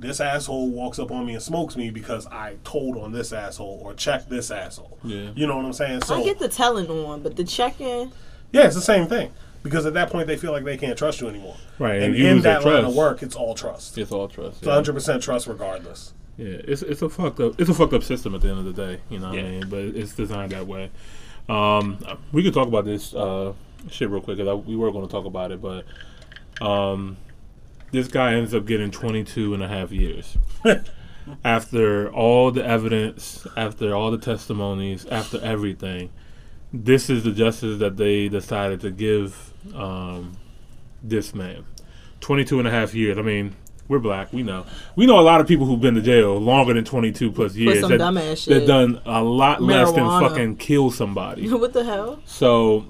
this asshole walks up on me and smokes me because I told on this asshole or checked this asshole. Yeah. You know what I'm saying? So I get the telling on, but the checking. yeah, it's the same thing. Because at that point they feel like they can't trust you anymore. Right, And and in lose their that line of work, it's all trust. it's all trust. It's 100 percent trust regardless. Yeah, it's it's a fucked up it's a fucked up system at the end of the day. You know what Yeah. I mean? But it's designed that way. Um, we could talk about this uh, shit real quick because we were going to talk about it, but um, this guy ends up getting 22 and a half years after all the evidence, after all the testimonies, after everything. This is the justice that they decided to give um, this man. 22 and a half years. I mean, we're black. We know. We know a lot of people who've been to jail longer than 22 plus years. that. That done a lot less than fucking kill somebody. what the hell? So,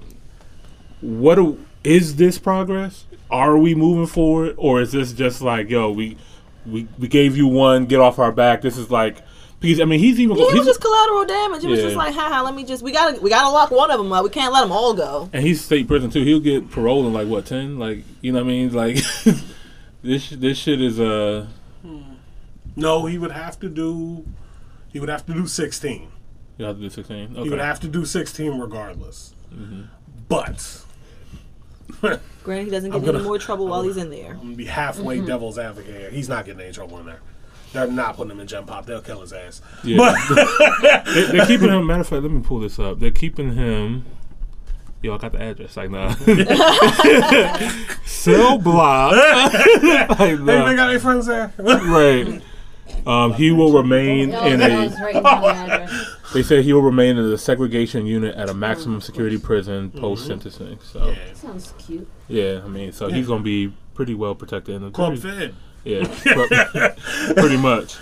what do, is this progress? Are we moving forward, or is this just like, yo, we we we gave you one, get off our back? This is like Because I mean, he's even Yeah, it was just collateral damage. It was just like, haha, let me just we gotta we gotta lock one of them up. We can't let them all go. and he's state prison too. He'll get parole in like what ten? Like you know what I mean? Like this this shit is uh No, he would have to do. He would have to do sixteen. you have to do sixteen. Okay. He would have to do sixteen regardless. But Granted, he doesn't get I'm in gonna- any more trouble while he's in there. I'm gonna be halfway mm-hmm. devil's advocate here. He's not getting any trouble in there. They're not putting him in Gen Pop. They'll kill his ass. Yeah. But they, they're keeping him. Matter of fact, let me pull this up. They're keeping him. Yo, I got the address. Like nah. Cell block. like, hey, nah. they got any friends there? Right. Um, he will remain No, in that was a. right down the address. They say he will remain in the segregation unit at a maximum security prison Mm-hmm. post sentencing. So Sounds cute. yeah, I mean, so he's gonna be pretty well protected in the Club pretty- Fed. Yeah, but- pretty much.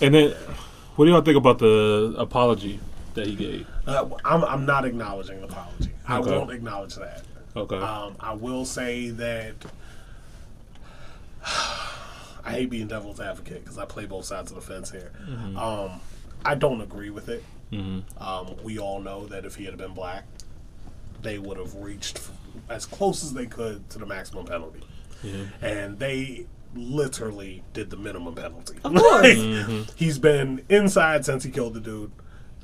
And then, what do y'all think about the apology that he gave? Uh, I'm, I'm not acknowledging the apology. I Okay. won't acknowledge that. Okay. Um, I will say that I hate being devil's advocate because I play both sides of the fence here. Um, I don't agree with it. Um, we all know that if he had been black, they would have reached f- as close as they could to the maximum penalty. And they literally did the minimum penalty. Of course. He's been inside since he killed the dude.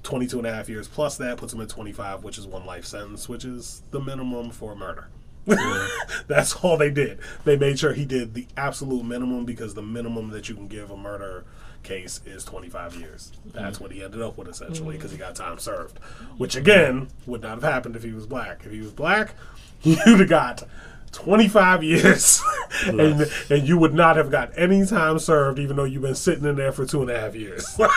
22 and a half years plus that puts him at 25 which is one life sentence which is the minimum for murder that's all they did. They made sure he did the absolute minimum because the minimum that you can give a murder case is 25 years. That's mm-hmm. what he ended up with essentially because he got time served which again would not have happened if he was black. If he was black you'd have got 25 years and, and you would not have got any time served even though you've been sitting in there for two and a half years like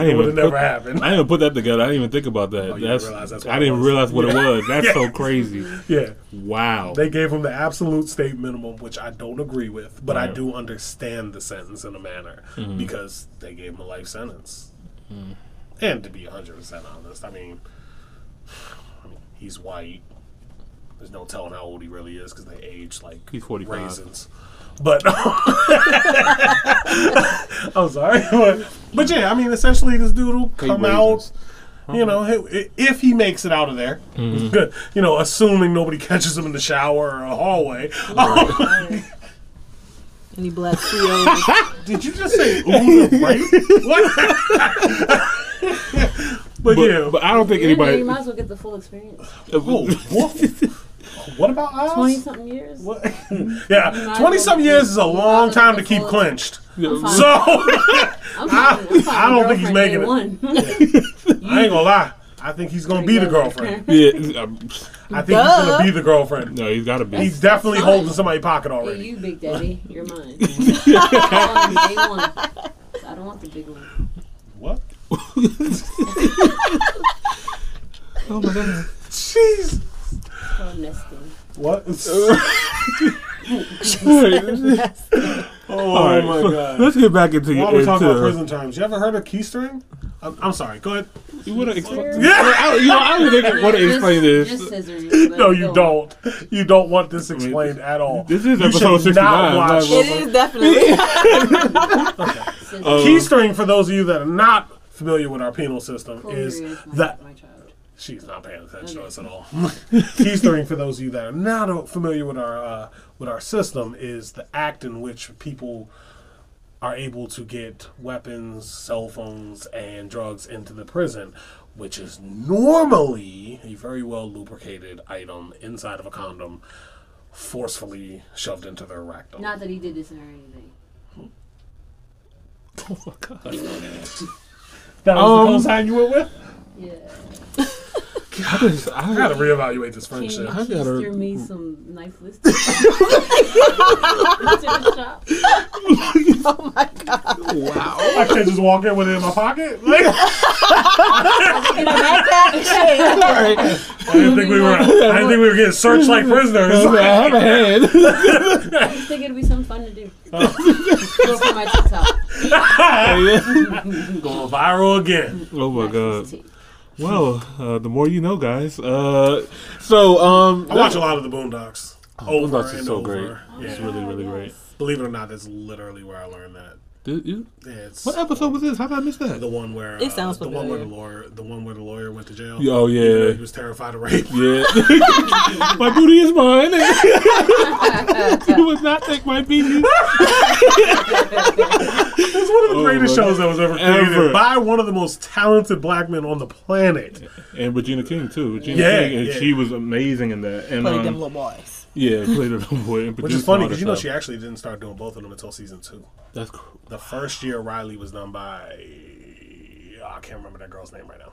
it would have never put, happened I didn't put that together. I didn't even think about that. Oh, that's, realize that's I didn't realize what it was. That's so crazy. yeah Wow. They gave him the absolute state minimum, which I don't agree with, but I do understand the sentence in a manner Mm-hmm. because they gave him a life sentence. Mm. And to be 100% honest, I mean, I mean, he's white. There's no telling how old he really is because they age like He's 45. raisins. But I'm sorry, but, but yeah, I mean, essentially, this dude will come raisins. out you know, if he makes it out of there, Mm-hmm. good. You know, assuming nobody catches him in the shower or a hallway. Any black CEOs. Did you just say ooh the right? What? but, But, yeah, but I don't think anybody. you might as well get the full experience. oh, what? what about us? Twenty something years. What? yeah, twenty well some years is a long time to keep full- clenched. I'm. So I'm fine. I'm I don't think he's making it. One. I ain't gonna lie. I think he's gonna be the girlfriend. Yeah, um, I think he's gonna be the girlfriend. no, he's got to be. He's definitely fine. holding somebody's pocket Hey, already. you big daddy, you're mine. On day one. I don't want the big one. What? Oh my god. Jeez. It's called. What? All oh right, my so god. Let's get back into While we're talking about prison terms, you ever heard of keistering? I'm, I'm sorry. Go ahead. You want to explain? Where- Yeah. I, you know, I don't think want to explain Just this. scissoring. but No, you go on. don't. You don't want this explained at all. This is You episode should not 69. watch- it is definitely. Scissoring. Uh, Keistering, for those of you that are not familiar with our penal system, Chloe is is that my child. She's not paying attention to us at all. Keistering, for those of you that are not familiar with our uh, with our system, is the act in which people are able to get weapons, cell phones, and drugs into the prison, which is normally a very well lubricated item inside of a condom, forcefully shoved into their rectum. Not that he did this or anything. Oh my god. that was Um, the co-sign you went with. Yeah. I, just, I gotta I, reevaluate this Can you friendship. I gotta- keister me some nice list? to the shop. oh my god. wow. I can't just walk in with it in my pocket. Like, In a backpack. Shit. I didn't think we were. I didn't think we were getting searched like prisoners. I have a hand. I just think it'd be some fun to do. Oh. Go for my TikTok. Going viral again. oh my god. Tea. Well, uh, the more you know, guys. Uh, so, um, I watch a lot of the Boondocks. Over Boondocks is and so over. great. Yeah. It's really, really great. Believe it or not, that's literally where I learned that. Did you- Yeah, it's what episode was this? How did I miss that? the one where It sounds uh, the one where the lawyer, the one where the lawyer went to jail. Oh, yeah. He was terrified of rape. Yeah. my booty is mine. you would not take my booty. It's one of the Oh, greatest my shows that was ever created Ever. by one of the most talented black men on the planet. And Regina King too. Regina Yeah, King, and yeah. she was amazing in that. And Played um, them little boys. yeah, played a little boy. and Which is funny because you know she actually didn't start doing both of them until season two. That's cool. The first year Riley was done by oh, I can't remember that girl's name right now.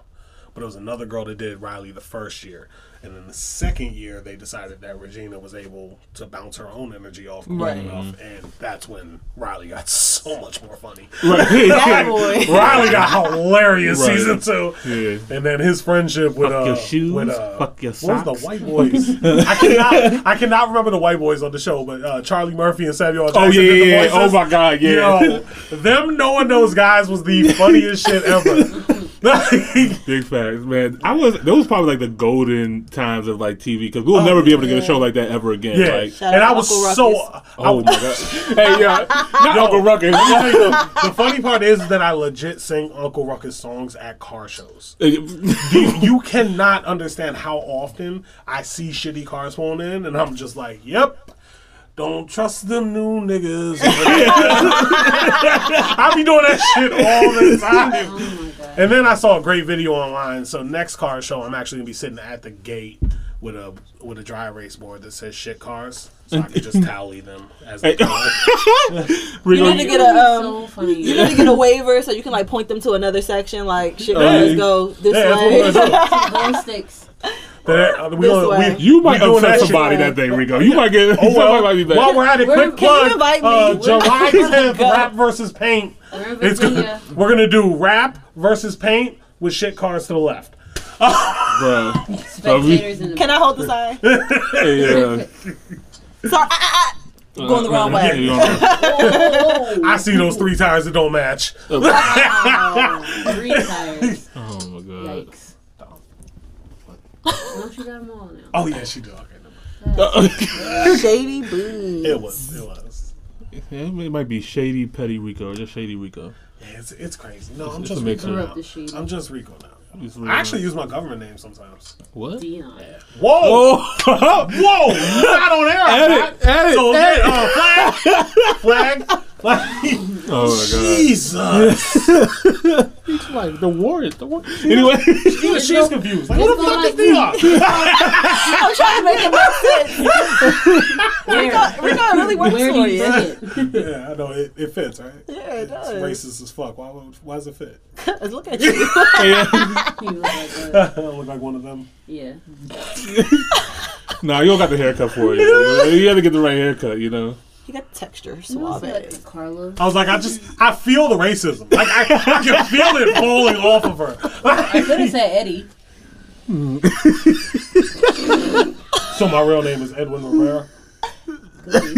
But it was another girl that did Riley the first year. And then the second year they decided that Regina was able to bounce her own energy off quick Right. enough. And that's when Riley got so much more funny. Right. That boy. Riley got hilarious Right. season two. Yeah. And then his friendship with Fuck uh, your shoes, with uh, fuck your what was the white boys? I cannot, I cannot remember the white boys on the show, but uh, Charlie Murphy and Samuel Jackson. Oh yeah, did the yeah, yeah. Oh my god, yeah. Yo, them knowing those guys was the funniest shit ever. Big facts, man. I was. That was probably like the golden times of like TV because we'll oh, never be able to get a show like that ever again. yeah, Like, Shout and out I was Uncle so. Ruckus. oh my god. hey, yeah, not Uncle Ruckus. Let me tell you, the, the funny part is that I legit sing Uncle Ruckus songs at car shows. You, you cannot understand how often I see shitty cars pulling in, and I'm just like, "Yep, don't trust them new niggas." I be doing that shit all the time. Oh. And then I saw a great video online. So next car show, I'm actually gonna be sitting at the gate with a with a dry erase board that says "shit cars," so I can just tally them as they go. You need to get a um. so. You need to get a waiver so you can like point them to another section. Like shit, Yeah. let's go this Yeah, that's what way. we're gonna do. Glow sticks. That- uh, we This gonna- we- you might we doing upset that shit. somebody that day, Rico. You might get. Oh well, might be bad. while we're at it, Where- quick can you plug. invite me? Uh, Where- July 10th, Go. wrap versus paint. We're It's gonna, we're gonna do wrap versus paint with shit cars to the left. Bruh. Spectators in the Can I hold the sign? Hey, uh, Sorry, ah, ah, ah. going the wrong yeah, way. you know, Oh, I see those three tires that don't match. wow. Three tires. oh my god. Yikes. No, she got them all now. Oh yeah, she did. Okay, never mind. Shady boots. It was. It was. It might be Shady Petty Rico or just Shady Rico. Yeah, it's, it's crazy. No, I'm It's just Rico now. Corrupt. I'm just Rico now. I actually use my government name sometimes. what? Dion. Whoa! Oh, Whoa! Not on air. edit, edit, So edit. uh, flag, flag, flag. Oh my Jesus! god. Like the Warriors. The war- Anyway. Even she's confused. Like, what the fuck is Dion? I'm trying to make it make sense. Where? Rico really works Where for do you you. see it? yeah, I know it, it fits, right? Yeah, it It's does. racist as fuck. Why, why does it fit? Look at you. You look like a, I look like one of them. yeah. nah, you don't got the haircut for it. You have to get the right haircut, you know. You got texture, You suave. like Carla. I was like, I just, I feel the racism. Like, I, I can feel it falling off of her. I could have said Eddie. So my real name is Edwin Rivera,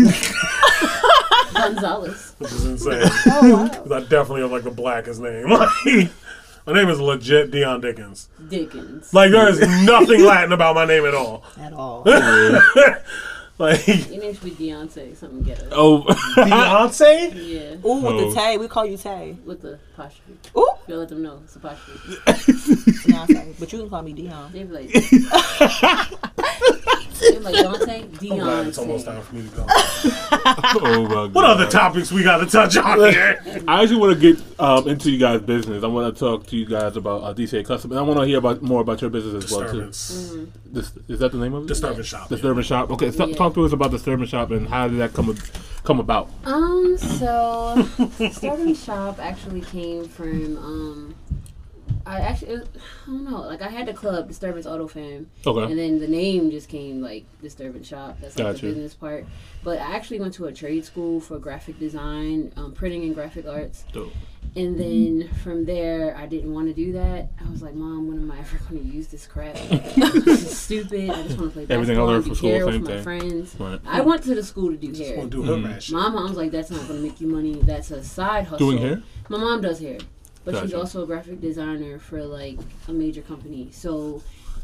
Gonzalez. which is insane. Oh wow. 'Cause I definitely have like the blackest name. My name is legit Dion Dickens. Dickens. Like there is nothing Latin about my name at all. At all. Like Your name should be Deontay. Something ghetto. Oh. Beyonce. Yeah. Ooh, with Oh. the Tay, we call you Tay. With the apostrophe. Ooh, You'll let them know it's apostrophe. Beyonce. But you can call me Dion. They be like, they be like Dante, I'm it's almost time for me to go. oh my god. What other topics we got to touch on here? I actually want to get um, into you guys' business. I want to talk to you guys about uh, DCA Custom, and I want to hear about more about your business as well too. Disturbance. This, is that the name of it? Disturbance shop. Disturbance Shop. Okay, so, Yeah. talk to us about Disturbance Shop and how did that come come about? Um, so starting shop actually came from um I actually I don't know, like I had the club Disturbance Auto Fam. Okay. And then the name just came like Disturbance Shop. That's like Gotcha. the business part. But I actually went to a trade school for graphic design, um, printing and graphic arts. Dope. And then from there, I didn't want to do that. I was like, Mom, when am I ever going to use this crap? this is stupid. I just want to play basketball. Everything I learned and from school, hair with same my thing. friends. Right. I went to the school to do hair. Gonna do her rat shit. My mom's like, that's not going to make you money. That's a side hustle. Doing hair? My mom does hair, but she's also a graphic designer for like a major company. So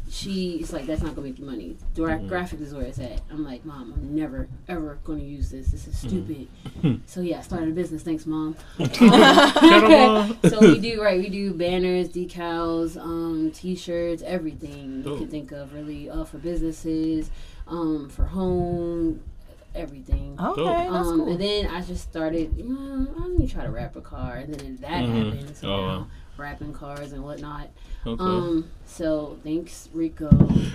she's like, that's not gonna make you money. Direct graphics is where it's at. I'm like, mom, I'm never ever gonna use this. This is stupid. so yeah, I started a business. Thanks, mom. so we do right. We do banners, decals, um, t-shirts, everything you can think of. Really, uh, for businesses, um, for home, everything. Okay, that's Um, cool. and then I just started, you know, let me try to wrap a car, and then that Mhm. happened. So Oh, now wrapping cars and whatnot. Okay. Um, so thanks Rico,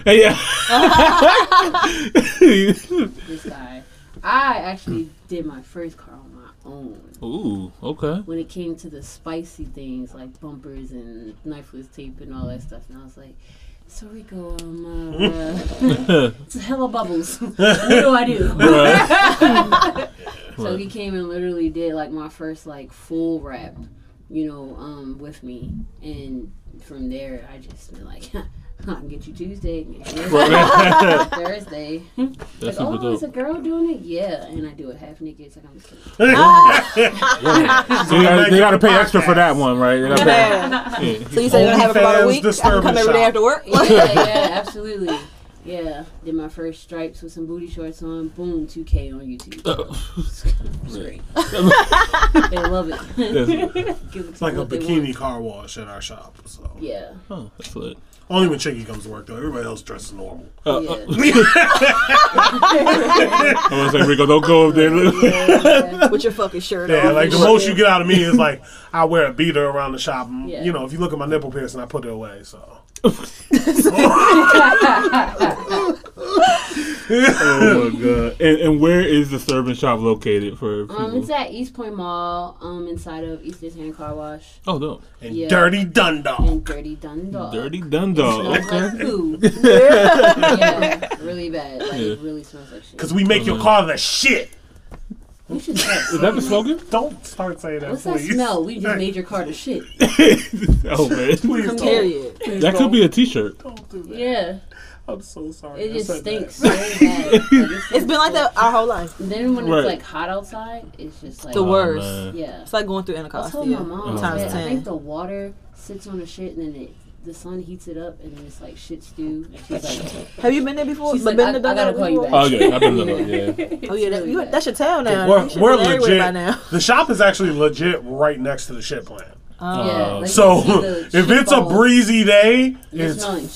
hey, yeah. this guy. I actually did my first car on my own. Ooh. Okay. When it came to the spicy things like bumpers and knifeless tape and all that stuff, and I was like, "So Rico, um, uh, it's a hella bubbles. what do I do?" Right. So he came and literally did like my first like full wrap, you know, um, with me, and from there I just been like, I can get you Tuesday, get you That's Thursday. Like, super oh, is a girl doing it? Yeah, and I do it half naked. It's like I'm just kidding. Ah. So you gotta, they gotta pay extra for that one, right? They gotta Yeah. yeah. So you said you're gonna have it about a week. I can disturbance come every day after work. Yeah, yeah, absolutely. Yeah, did my first stripes with some booty shorts on. Boom, 2K on YouTube. Oh. It's great. they love it. It's like a bikini car wash at our shop. So Yeah. Oh, that's lit. Only when Chicky comes to work though. Everybody else dresses normal. Uh, yeah. I was like, Rico, don't go up there. yeah. With your fucking shirt Yeah, on. like the most you get out of me is like I wear a beater around the shop. And, Yeah. You know, if you look at my nipple piercing, I put it away. So oh my god! And, and where is the Servant Shop located for people? Um, it's at East Point Mall, um, inside of East Hand Car Wash oh no, and Yeah. Dirty Dundalk. and Dirty Dundalk. Dirty Smells Dundalk. like Okay. poo. yeah, really bad. Like Yeah. it really smells like shit. Because we make your car the shit. We should start Is that the slogan? Don't start saying that, What's that smell? We just made your car to shit. oh man, Please don't. Period. that could be a T-shirt. Don't do that. Yeah, I'm so sorry. it I just said that. stinks so bad. Like, it It's been like that our whole life. Then when Right. it's like hot outside, it's just like The worst. Oh, man. Yeah. It's like going through I Anacostia. told my mom, Oh, times man, I think the water sits on the shit and then it, the sun heats it up and then it's like shit stew. She's like, Have you been there before? She's But like, been I- to I gotta call you before? Oh yeah, I've been there. Yeah. Oh yeah, that, really you, that's your town now. We're, we're legit. by now. The shop is actually legit right next to the shit plant. Oh. yeah. Uh, like, So you see the if shit it's a breezy day, You're it's smelling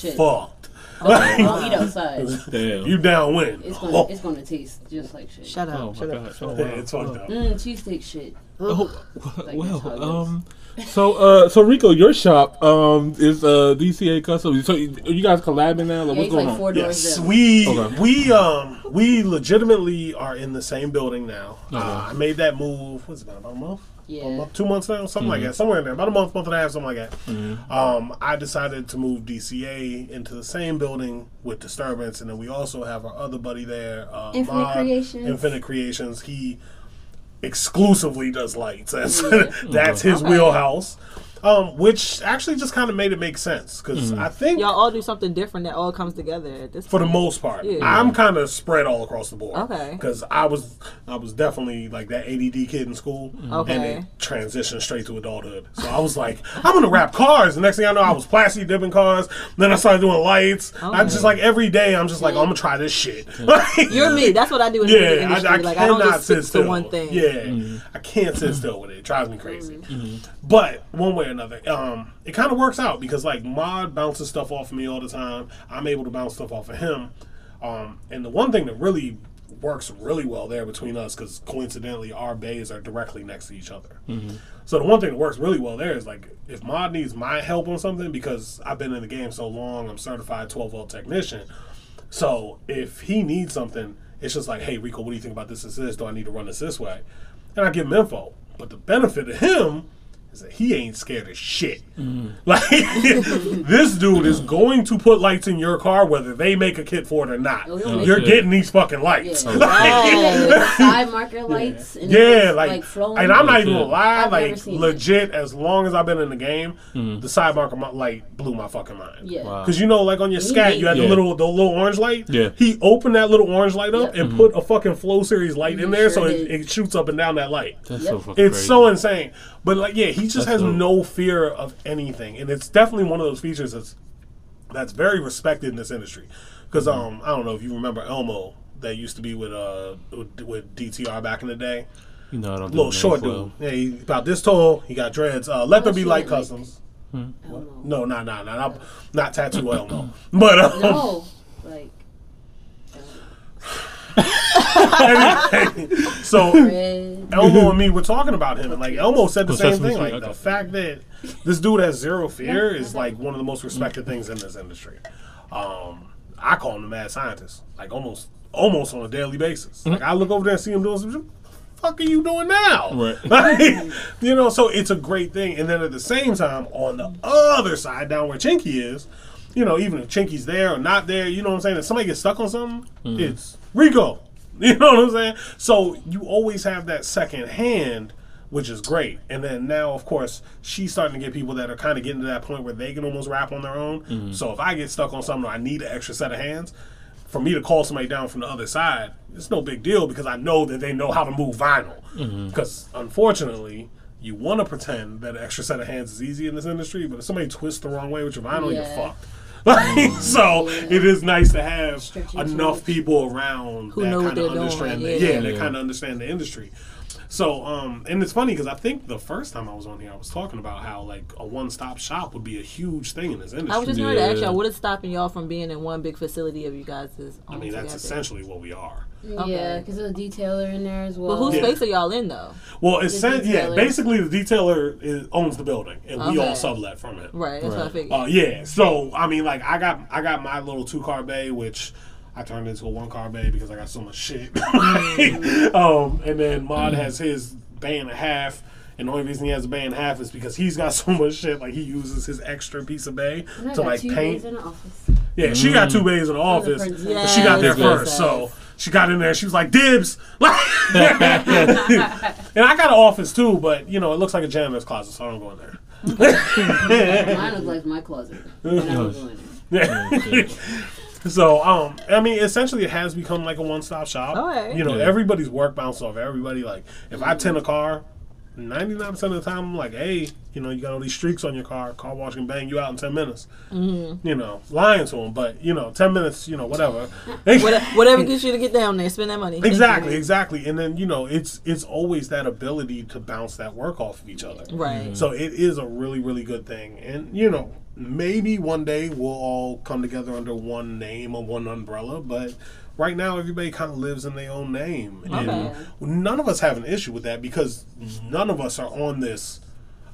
shit. fucked. don't, don't eat outside. Damn. You downwind. It's Oh, gonna it's gonna taste just like shit. Shut up. Oh shut up. gosh. Oh, yeah, wow. it's fucked up. Mm, cheesesteak shit. Oh, Like, well, that's how it um, so uh, so Rico, your shop um is uh DCA Custom. So you, you guys collabing now? Like, Yeah, what's going like on? four Yes, down. we Okay. we um we legitimately are in the same building now. Uh, Okay. I made that move. What's it been about a month? A yeah. month, two months now, something like that, somewhere in there, about a month, month and a half, something like that. Um, I decided to move DCA into the same building with Disturbance, and then we also have our other buddy there, uh, Infinite Mod, Creations. Infinite Creations. He exclusively does lights. That's Yeah. that's his Okay. wheelhouse. Um, which actually just kind of made it make sense because I think Y'all all do something different that all comes together at this for the most part. Yeah. I'm kind of spread all across the board. Okay. Because I was I was definitely like that ADD kid in school, Okay. and it transitioned straight to adulthood. So I was like, I'm gonna wrap cars. The next thing I know, I was plastic dipping cars. Then I started doing lights. I Okay. just like every day, I'm just like, I'm gonna try this shit. You're me. That's what I do in Yeah, industry. I, I like I cannot don't just sit still. to one thing. Yeah, I can't sit still with it. It drives me crazy. Mm-hmm. But one way or another, um, it kind of works out because like Mod bounces stuff off of me all the time. I'm able to bounce stuff off of him. Um, and the one thing that really works really well there between us, because coincidentally our bays are directly next to each other. So the one thing that works really well there is like if Mod needs my help on something because I've been in the game so long, I'm certified 12 volt technician. So if he needs something, it's just like, hey Rico, what do you think about this? This, this? Do I need to run this this way? And I give him info. But the benefit of him is that he ain't scared of shit. Like this dude is going to put lights in your car whether they make a kit for it or not. Oh, You're getting these fucking lights. Yeah. Like, Yeah, with the side marker lights. And yeah, it's, like, flowing. and I'm not even Yeah. gonna lie, I've like seen legit. As long as I've been in the game, hmm. the side marker mi- light blew my fucking mind. Yeah. Wow. Cause you know, like on your scat, you had the little the little orange light. Yeah. He opened that little orange light up Yep. and mm-hmm. put a fucking flow series light in there, sure so it, it shoots up and down that light. That's Yep. so fucking It's crazy. so insane. But like, yeah, he just That's has dope. no fear of anything, and it's definitely one of those features that's that's very respected in this industry. Because um, I don't know if you remember Elmo that used to be with uh with, with DTR back in the day. You know, I don't do Little names short well. dude. Yeah, he about this tall. He got dreads. Uh, Let there be light like- customs. I don't know. No, not not not not, not tattoo Elmo. But um, No, like anyway, so. Elmo and me were talking about him, and like Elmo said the same thing. Street, Like the fact that this dude has zero fear is like one of the most respected things in this industry. Um, I call him the mad scientist, like almost almost on a daily basis. Like I look over there and see him doing some. shit, Fuck are you doing now? Right. Like, you know, so it's a great thing. And then at the same time, on the other side, down where Chinky is, you know, even if Chinky's there or not there, you know what I'm saying? If somebody gets stuck on something, it's Rico. You know what I'm saying? So you always have that second hand, which is great. And then now, of course, she's starting to get people that are kind of getting to that point where they can almost wrap on their own. Mm-hmm. So if I get stuck on something, or I need an extra set of hands. For me to call somebody down from the other side, it's no big deal because I know that they know how to move vinyl. Mm-hmm. Because unfortunately, you want to pretend that an extra set of hands is easy in this industry, but if somebody twists the wrong way with your vinyl, you're Yeah. fucked. Like, so it is nice to have Stretch enough too people around Who that know kind of they're doing, understand. yeah. The, yeah, Yeah. that kind of understand the industry. So, um, and it's funny because I think the first time I was on here, I was talking about how like a one-stop shop would be a huge thing in this industry. I was just going to ask y'all, what is stopping y'all from being in one big facility of you guys? Is I mean, that's essentially what we are. Yeah, because there's a detailer in there as well. But whose Yeah. space are y'all in though? Well, it sen- yeah, basically the detailer is, owns the building, and we all sublet from it. Right, that's what I Right. figured. Uh, yeah. So I mean, like I got I got my little two car bay, which I turned into a one car bay because I got so much shit. um, and then Mod has his bay and a half. And the only reason he has a bay and a half is because he's got so much shit. Like he uses his extra piece of bay to like two paint. days in the office. Yeah, she got two bays in the office, princess. but she got there first. yes. So she got in there. She was like, "Dibs!" and I got an office too, but you know, it looks like a janitor's closet, so I don't go in there. Mine looks like my closet. And I don't go in there. So, um, I mean, essentially, it has become like a one-stop shop. Alright. You know, Yeah. everybody's work bounces off everybody. Like, if I tend a car, ninety-nine percent of the time, I'm like, hey, you know, you got all these streaks on your car. Car wash can bang you out in ten minutes. Mm-hmm. You know, lying to them, but you know, ten minutes, you know, whatever. Whatever, whatever gets you to get down there, spend that money. Exactly, exactly. And then you know, it's it's always that ability to bounce that work off of each other. Right. So it is a really, really good thing. And you know, maybe one day we'll all come together under one name or one umbrella, but right now everybody kind of lives in their own name. Okay. And none of us have an issue with that because none of us are on this,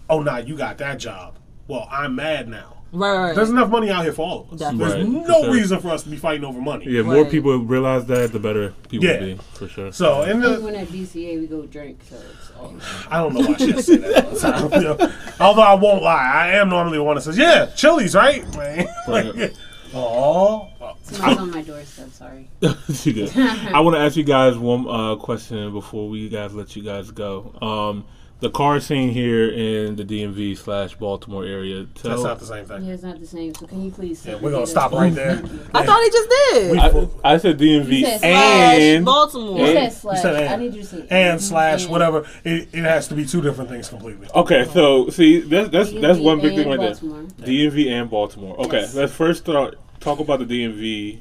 oh nah, you got that job. Well, I'm mad now. Right, right. There's enough money out here for all of us. Definitely. There's Right, for no sure. reason for us to be fighting over money. Yeah, more Right. people realize that, the better people Yeah. will be, for sure. So, and Even the, when at DCA we go drink, so it's all. I don't know why she has to say that all the time. you know. Although I won't lie, I am normally the one that says, "Yeah, Chili's, right?" Right. Oh, Somebody's on my doorstep. Sorry. I want to ask you guys one uh, question before we guys let you guys go. Um, the car scene here in the DMV slash Baltimore area. Tell, that's not the same thing. Yeah, it's not the same. So can you please? Yeah, we're gonna stop right there. I thought he just did. We- I, I said DMV You said Slash and Baltimore. You And- said slash. said I need you to say and slash and. whatever. It, it has to be two different things completely. okay. So see, that's that's that's one big thing and right Baltimore. there. DMV and Baltimore. Okay, Yes. let's first start talk about the DMV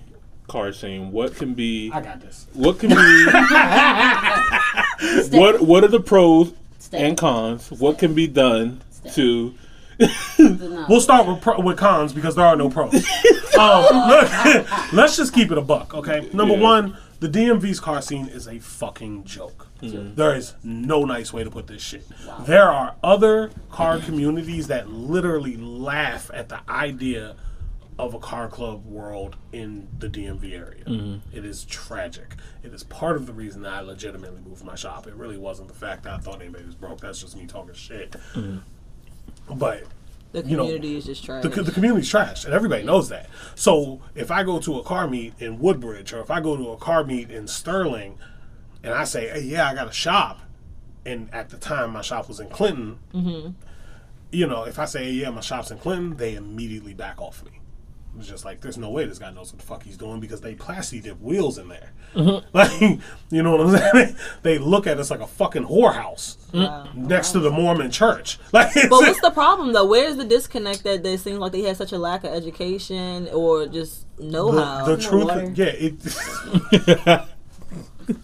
car scene. What can be I got this. what can be what what are the pros Stay. and cons? What can be done to We'll start with pro, with cons because there are no pros. um, look, let's just keep it a buck, okay? Number Yeah. one, the DMV's car scene is a fucking joke. There is no nice way to put this shit. There are other car communities that literally laugh at the idea of a car club world in the DMV area. Mm-hmm. It is tragic. It is part of the reason that I legitimately moved my shop. It really wasn't the fact that I thought anybody was broke. That's just me talking shit. Mm-hmm. But The you know, community is just trash. the, the community's trash, and everybody knows that. So if I go to a car meet in Woodbridge, or if I go to a car meet in Sterling, and I say, "Hey, yeah, I got a shop," and at the time my shop was in Clinton, mm-hmm. you know, if I say, hey, "Yeah, my shop's in Clinton," they immediately back off me was just like, there's no way this guy knows what the fuck he's doing because they plastic dip wheels in there. Mm-hmm. Like, you know what I'm saying? They look at us like a fucking whorehouse Mm. next to the Mormon church. Like, But what's the problem though? Where's the disconnect that they seem like they had such a lack of education or just know the, how? the No truth? water. Yeah, it.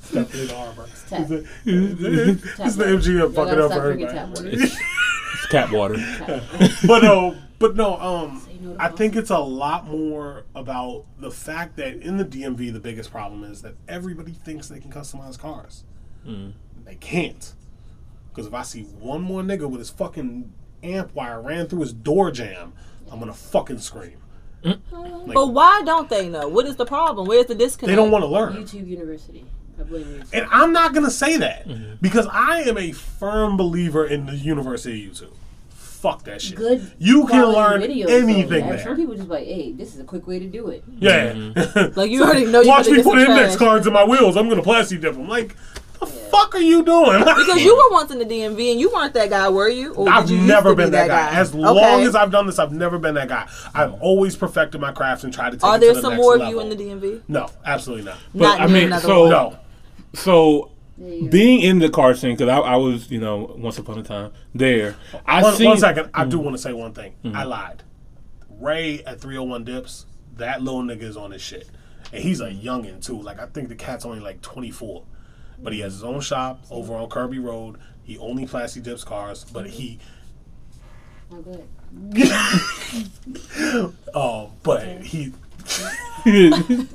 Stephanie Arbor. Tap. It's the MGM Y'all fucking up stop for drinking everybody. tap water. It's cat water. but no, but no. Um, no I think it's a lot more about the fact that in the DMV, the biggest problem is that everybody thinks they can customize cars. They can't, because if I see one more nigga with his fucking amp wire ran through his door jamb, I'm gonna fucking scream. Like, But why don't they know? What is the problem? Where's the disconnect? they don't want to learn. YouTube University. I blame. And I'm not gonna say that because I am a firm believer in the University of YouTube. Fuck that shit. Good. You can learn videos, though. anything Yeah, there. Some people just like, hey, this is a quick way to do it. Yeah. Mm-hmm. Like you already know. You Watch me put index trash. cards in my wheels. I'm gonna plastic dip them. Like, the fuck are you doing? Because you were once in the DMV and you weren't that guy, were you? Or I've you never to be been that guy. As long as I've done this, I've never been that guy. I've always perfected my craft and tried to take Are it to there the some next more of level. you in the DMV? No, absolutely not. But Not I mean, another so one. No. so There you go. Being in the car scene because I, I was you know once upon a time there. I One, seen, one second. I Mm. do want to say one thing. I lied. Ray at 301 Dips, that little nigga is on his shit. And he's a youngin' too. Like, I think the cat's only like 24. But he has his own shop over on Kirby Road. He only plastic dips cars, but he Oh, good. Oh, but he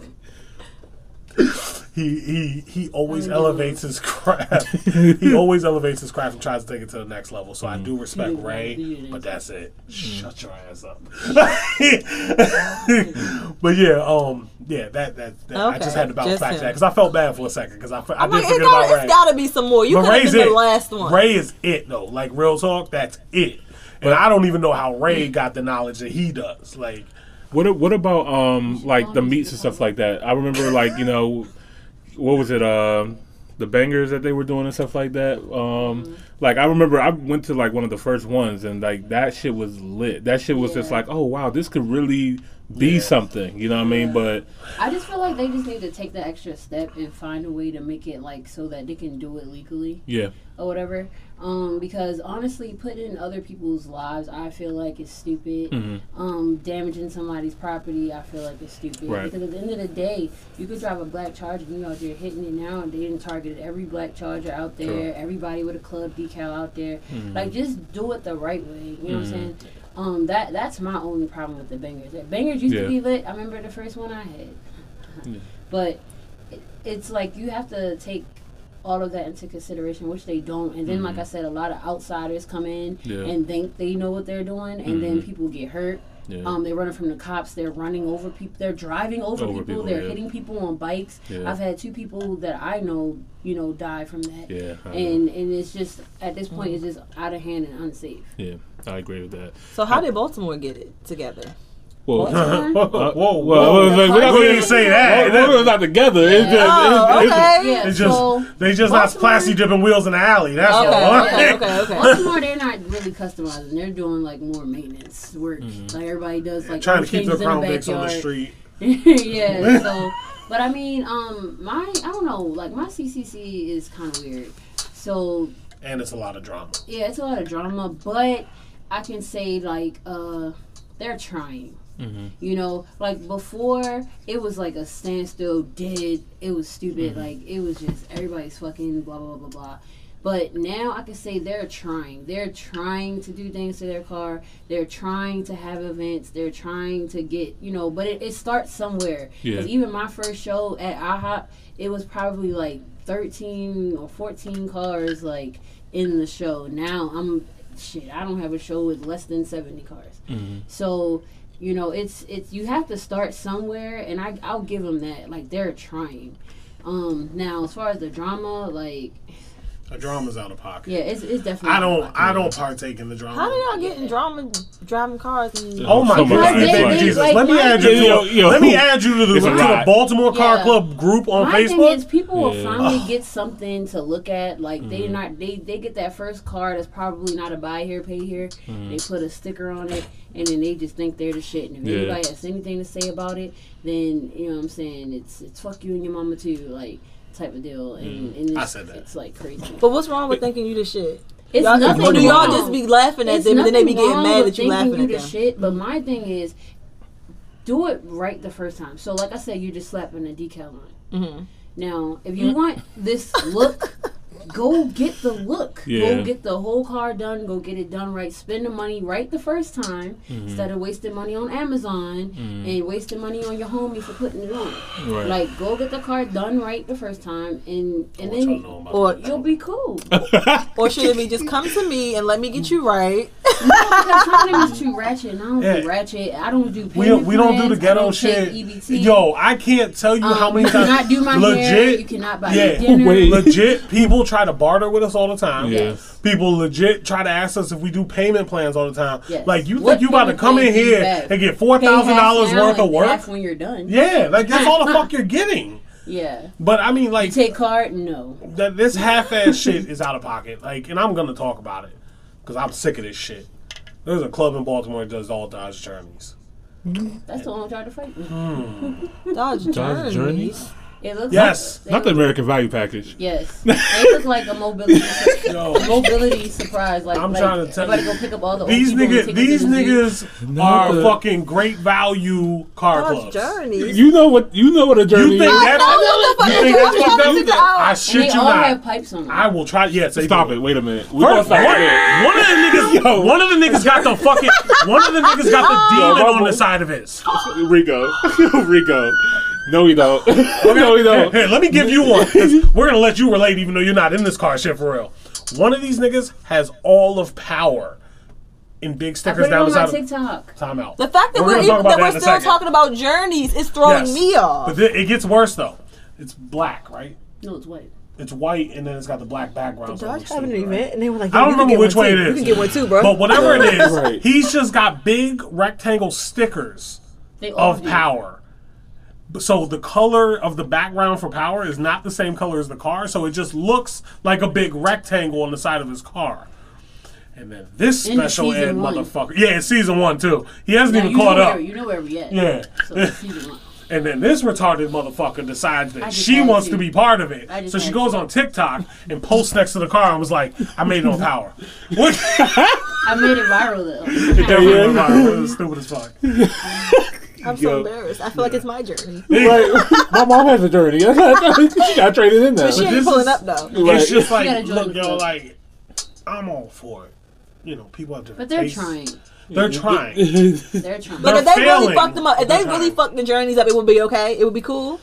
he he he always elevates his craft. he always elevates his craft and tries to take it to the next level. So I do respect Mm. Ray, but that's it. Shut your ass up. but yeah, um, yeah, that that, that I just had to bounce back to him. that because I felt bad for a second because I, I I'm did like, forget it's gotta, about Ray. it's gotta be some more. You But could have Ray's been it. the last one. Ray is it though. Like real talk, that's it. And I don't even know how Ray got the knowledge that he does. Like. What what about um like the meats and stuff like that? I remember like you know what was it um the bangers that they were doing and stuff like that. Um like I remember I went to like one of the first ones and like that shit was lit. That shit was just like oh wow this could really be something. You know what I mean? But I just feel like they just need to take the extra step and find a way to make it like so that they can do it legally yeah, or whatever. Um, because honestly, putting in other people's lives, I feel like is stupid. Mm-hmm. Um, damaging somebody's property, I feel like is stupid. Right. Because at the end of the day, you could drive a black Charger and you out there hitting it now, and they didn't target every black Charger out there, True. everybody with a club decal out there. Mm-hmm. Like, just do it the right way. You know what I'm saying? Um, that that's my only problem with the bangers. The bangers used Yeah. to be lit. I remember the first one I had, but it, it's like you have to take all of that into consideration, which they don't. And then, like I said, a lot of outsiders come in Mm-hmm. Yeah. and think they know what they're doing, and then people get hurt. Yeah. Um, they're running from the cops. They're running over people. They're driving over, Over people. people, They're yeah. hitting people on bikes. Yeah. I've had two people that I know, you know, die from that. yeah, I know. And and it's just at this point, it's just out of hand and unsafe. yeah. I agree with that. So how did Baltimore get it together? Well, Baltimore? whoa, uh, whoa, well, whoa. we're not We gonna didn't say that. We're not together. It's just, Oh, it's, it's, okay. Yeah, It's just so they just not Baltimore- plastic dipping wheels in the alley. That's Okay, all. okay, okay, okay. Baltimore, they're not really customizing. They're doing like more maintenance work. Like everybody does, like Trying to keep their changes in crown the Vics on the street. yeah. So, but I mean, um, my I don't know, like my CCC is kind of weird. So And it's a lot of drama. yeah, it's a lot of drama, but I can say like uh, they're trying. You know, like before, it was like a standstill, dead. It was stupid. Like it was just everybody's fucking blah blah blah blah. But now I can say they're trying. They're trying to do things to their car. They're trying to have events. They're trying to get, you know, but it, it starts somewhere. Yeah. Because even my first show at IHOP, it was probably like 13 or 14 cars like in the show. Now I'm shit, I don't have a show with less than 70 cars. So, you know, it's it's you have to start somewhere and I I'll give them that. Like they're trying. Um now as far as the drama, like A drama's out of pocket. Yeah, it's, it's definitely. I don't. out of I don't partake in the drama. How do y'all get in drama driving cars? And Oh my So God, things baby like- Jesus! like, let me my add you. To, Yo, yo, let me add you to the, it's to a the lot. Baltimore Car Yeah. Club group on My thing is, Facebook. people will Yeah. finally get something to look at. Like Mm-hmm. they not they they get that first car that's probably not a buy here pay here. Mm-hmm. They put a sticker on it, and then they just think they're the shit. And if Yeah. anybody has anything to say about it, then you know what I'm saying it's it's fuck you and your mama too, like type of deal. And, and it's, Mm-hmm. I said that. It's like crazy. But what's wrong with thinking you the shit? It's Y'all, nothing or do y'all wrong. just be laughing at It's them and then they be getting mad with that you thinking laughing at the them? shit, but my thing is, do it right the first time. So, like I said, you're just slapping a decal on. Mhm. Now, if Mm. you want this look, go get the look. Yeah. Go get the whole car done. Go get it done right. Spend the money right the first time Mm-hmm. instead of wasting money on Amazon and wasting money on your homie for putting it on. Right. Like, go get the car done right the first time, and and What y'all then Or you'll be cool. or should it be just come to me and let me get you right? because some niggas too ratchet, and I don't Yeah. do ratchet. I don't do. We payment we don't do the ghetto shit. EBT. Yo, I can't tell you Um, how many you times. cannot do my legit, hair. You cannot buy yeah. me dinner. Wait. legit people try to barter with us all the time. Yes. People legit try to ask us if we do payment plans all the time. Yes. Like you What think you about to come in plan do you here have? and get four Pay thousand half dollars worth of work? half when you're done. Yeah, like that's all the fuck you're getting. Yeah. But I mean, like Take card? No. that this half-ass shit is out of pocket. Like, and I'm gonna talk about it because I'm sick of this shit. There's a club in Baltimore that does all Dodge journeys. That's the one who tried to fight me. Hmm. Dodge Dodge Journeys. Journeys? It looks Yes. Like, Not the they- American Value Package. Yes. They look like a mobility Yo, mobility surprise. Like I'm like, trying to tell you, go pick up all the these people and niggas, these to the zoo. niggas Not are the- fucking great value car Dodge clubs. Journeys. You know what? You know what a journey You think is. that's know what the fuck you think that's I'm fucked trying to up? figure out. I shit they you all not. have pipes on them. I will try. Yes, they Stop it. Wait a minute. We First, one, stop one of the niggas, Yo. one of the niggas got the fucking, one of the niggas got the Yo, demon on the side of his. Rico. Rico. No, we don't. no, we don't. here, let me give you one. We're gonna let you relate, even though you're not in this car shit for real. One of these niggas has all of power in big I stickers put it down on the my side. Of, TikTok. time out. The fact that We're we're, gonna even, talk about that that we're in a still second. talking about journeys is throwing Yes. me off. But th- it gets worse though. It's black, right? No, it's white. It's white, and then it's got the black background. so it Dodge looks having an stupid, right? event and they were like, I don't "Yo, you can remember which one way too. it is. You can get one too, bro. But whatever it is, Right. he's just got big rectangle stickers They all of do. power. So the color of the background for power is not the same color as the car, so it just looks like a big rectangle on the side of his car. And then this In special ed one. motherfucker, yeah, it's season one too. He hasn't Now, even caught up. You know where we at. Yeah. So it's season one. And then this retarded motherfucker decides that she wants to. to be part of it. So she goes to. on TikTok and posts next to the car and was like, I made it on power. I made it viral though. Yeah, It was stupid as fuck. I'm so Yo. embarrassed. I feel like it's my journey. Right. My mom has a journey. she got traded in there. But she ain't this pulling is- up though. Right. It's just like, look, yo, like, I'm all for it. You know, people have different But they're tastes. trying. They're trying. They're trying. But They're if they really failing, fucked them up, if they really trying. fucked the journeys up, it would be okay. It would be cool.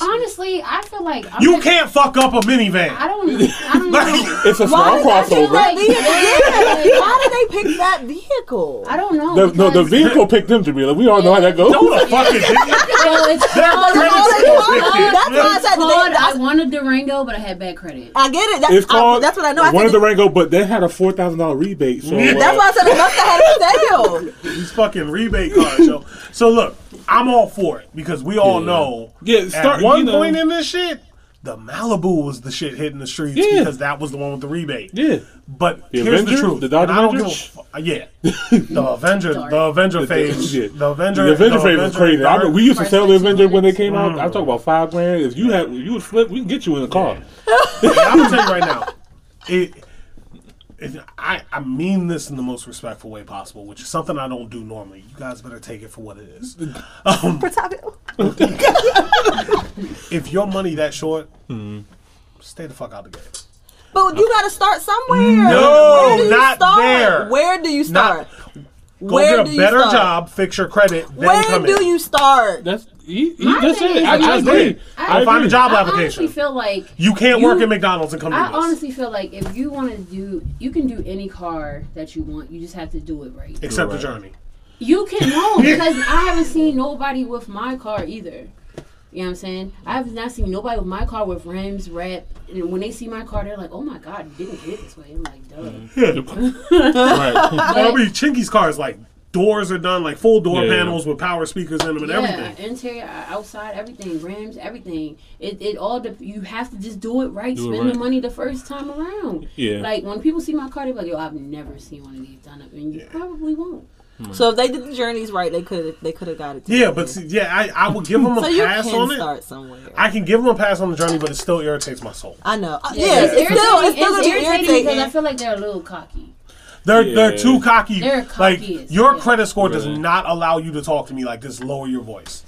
Honestly, I feel like I'm You not- can't fuck up a minivan. I don't. I don't know. It's a small Why did they pick crossover. that vehicle? Yeah. Yeah. Why did they pick that vehicle? I don't know. The, no, the vehicle picked them to be like, we all know how that goes. No, the fuck it didn't. Well, it's Their called, credit all they score call- that's why I it's said called I wanted Durango, but I had bad credit. I get it. That's, It's called. I, that's what I know. I wanted of said but they had a four thousand dollar rebate. So Yeah. uh, That's why I said it must have had a sale. These fucking rebate cards, yo. So look, I'm all for it because we all Yeah. know Yeah, start- at one you know- point in this shit, the Malibu was the shit hitting the streets Yeah. because that was the one with the rebate. yeah. But The here's Avenger? the truth. The Dodge and don't a Avenger? fu- uh, yeah, the Avenger, the Avenger phase, Yeah. the Avenger, The Avenger phase was crazy. I mean, we used to sell the Avenger when they 200. came out. I talk about five grand. If you had, you would flip, we can get you in the car. I'm gonna tell you right now, it, it. I I mean this in the most respectful way possible, which is something I don't do normally. You guys better take it for what it is. Um, if your money that short, stay the fuck out of the game. But you got to start somewhere. No, Where do you not start? there. Where do you start? Go Where get do a you better start? job, fix your credit, then Where come do in. you start? That's he, he My just thing said. is, I, I just agree. did. I Go find a agree. job I application. honestly feel like you can't you- work at McDonald's and come do I this. honestly feel like if you want to do, you can do any car that you want. You just have to do it right. Except the Right. journey. You can no because I haven't seen nobody with my car either. You know what I'm saying? I have not seen nobody with my car with rims, wrap, and when they see my car, they're like, "Oh my god, you didn't get it this way." I'm like, "Duh." Mm-hmm. right. I mean, Chinky's car is like doors are done, like full door Yeah. panels with power speakers in them and Yeah, everything. interior, outside, everything, rims, everything. It, it all. De- you have to just do it right. Do it spend right. the money the first time around. Yeah. Like when people see my car, they're like, "Yo, I've never seen one of these done up," and you probably won't. So if they did the journeys right, they could they could have got it. Yeah, but see, yeah, I, I would give them a so you pass can on it. start somewhere. I can give them a pass on the journey, but it still irritates my soul. I know. Uh, Yeah, Yeah, it's, it's still it's irritating. still It's be irritating because I feel like they're a little cocky. They're Yeah. they're too cocky. They're like cocky as your hell. credit score does not allow you to talk to me like this. Lower your voice.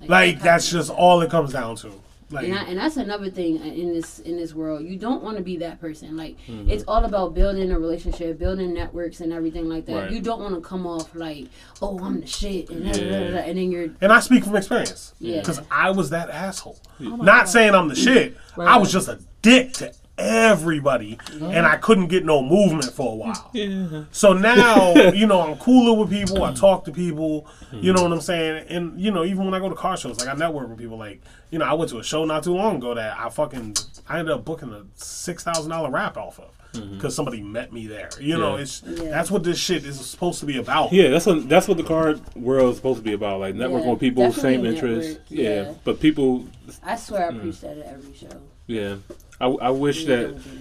they're Like that's just all it comes down to. Like And, I, and that's another thing in this in this world. You don't want to be that person. Like Mm-hmm. it's all about building a relationship, building networks, and everything like that. Right. You don't want to come off like, "Oh, I'm the shit," and, da, da, da, Yeah. da, and then you're and I speak from experience. Yeah. Because I was that asshole. Not saying I'm the shit. I was just a dick to everybody, and I couldn't get no movement for a while. Yeah. So now, you know, I'm cooler with people. I talk to people. You know what I'm saying? And you know, even when I go to car shows, like I network with people. Like, you know, I went to a show not too long ago that I fucking I ended up booking a six thousand dollar wrap off of because somebody met me there. You know, Yeah. it's Yeah. that's what this shit is supposed to be about. Yeah, that's what that's what the card world is supposed to be about. Like networking Yeah, with people, same a interests. Yeah. yeah. but people, I swear Mm. I preach that at every show. Yeah. I, I wish You that don't get it.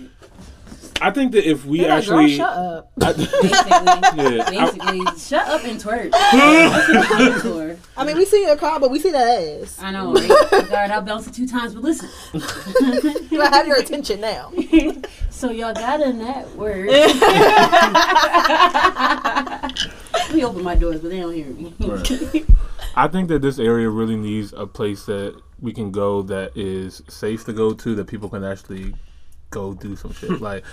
I think that if we They're like, girl, actually, shut up. Basically, yeah, I- basically, shut up and twerk. I'm looking for. I mean, we see your car, but we see that ass. I know, right? God, I bounced it two times, but listen. I have your attention now. So y'all got a network. Let me open my doors, but they don't hear me. Right. I think that this area really needs a place that we can go that is safe to go to, that people can actually go do some shit. Like,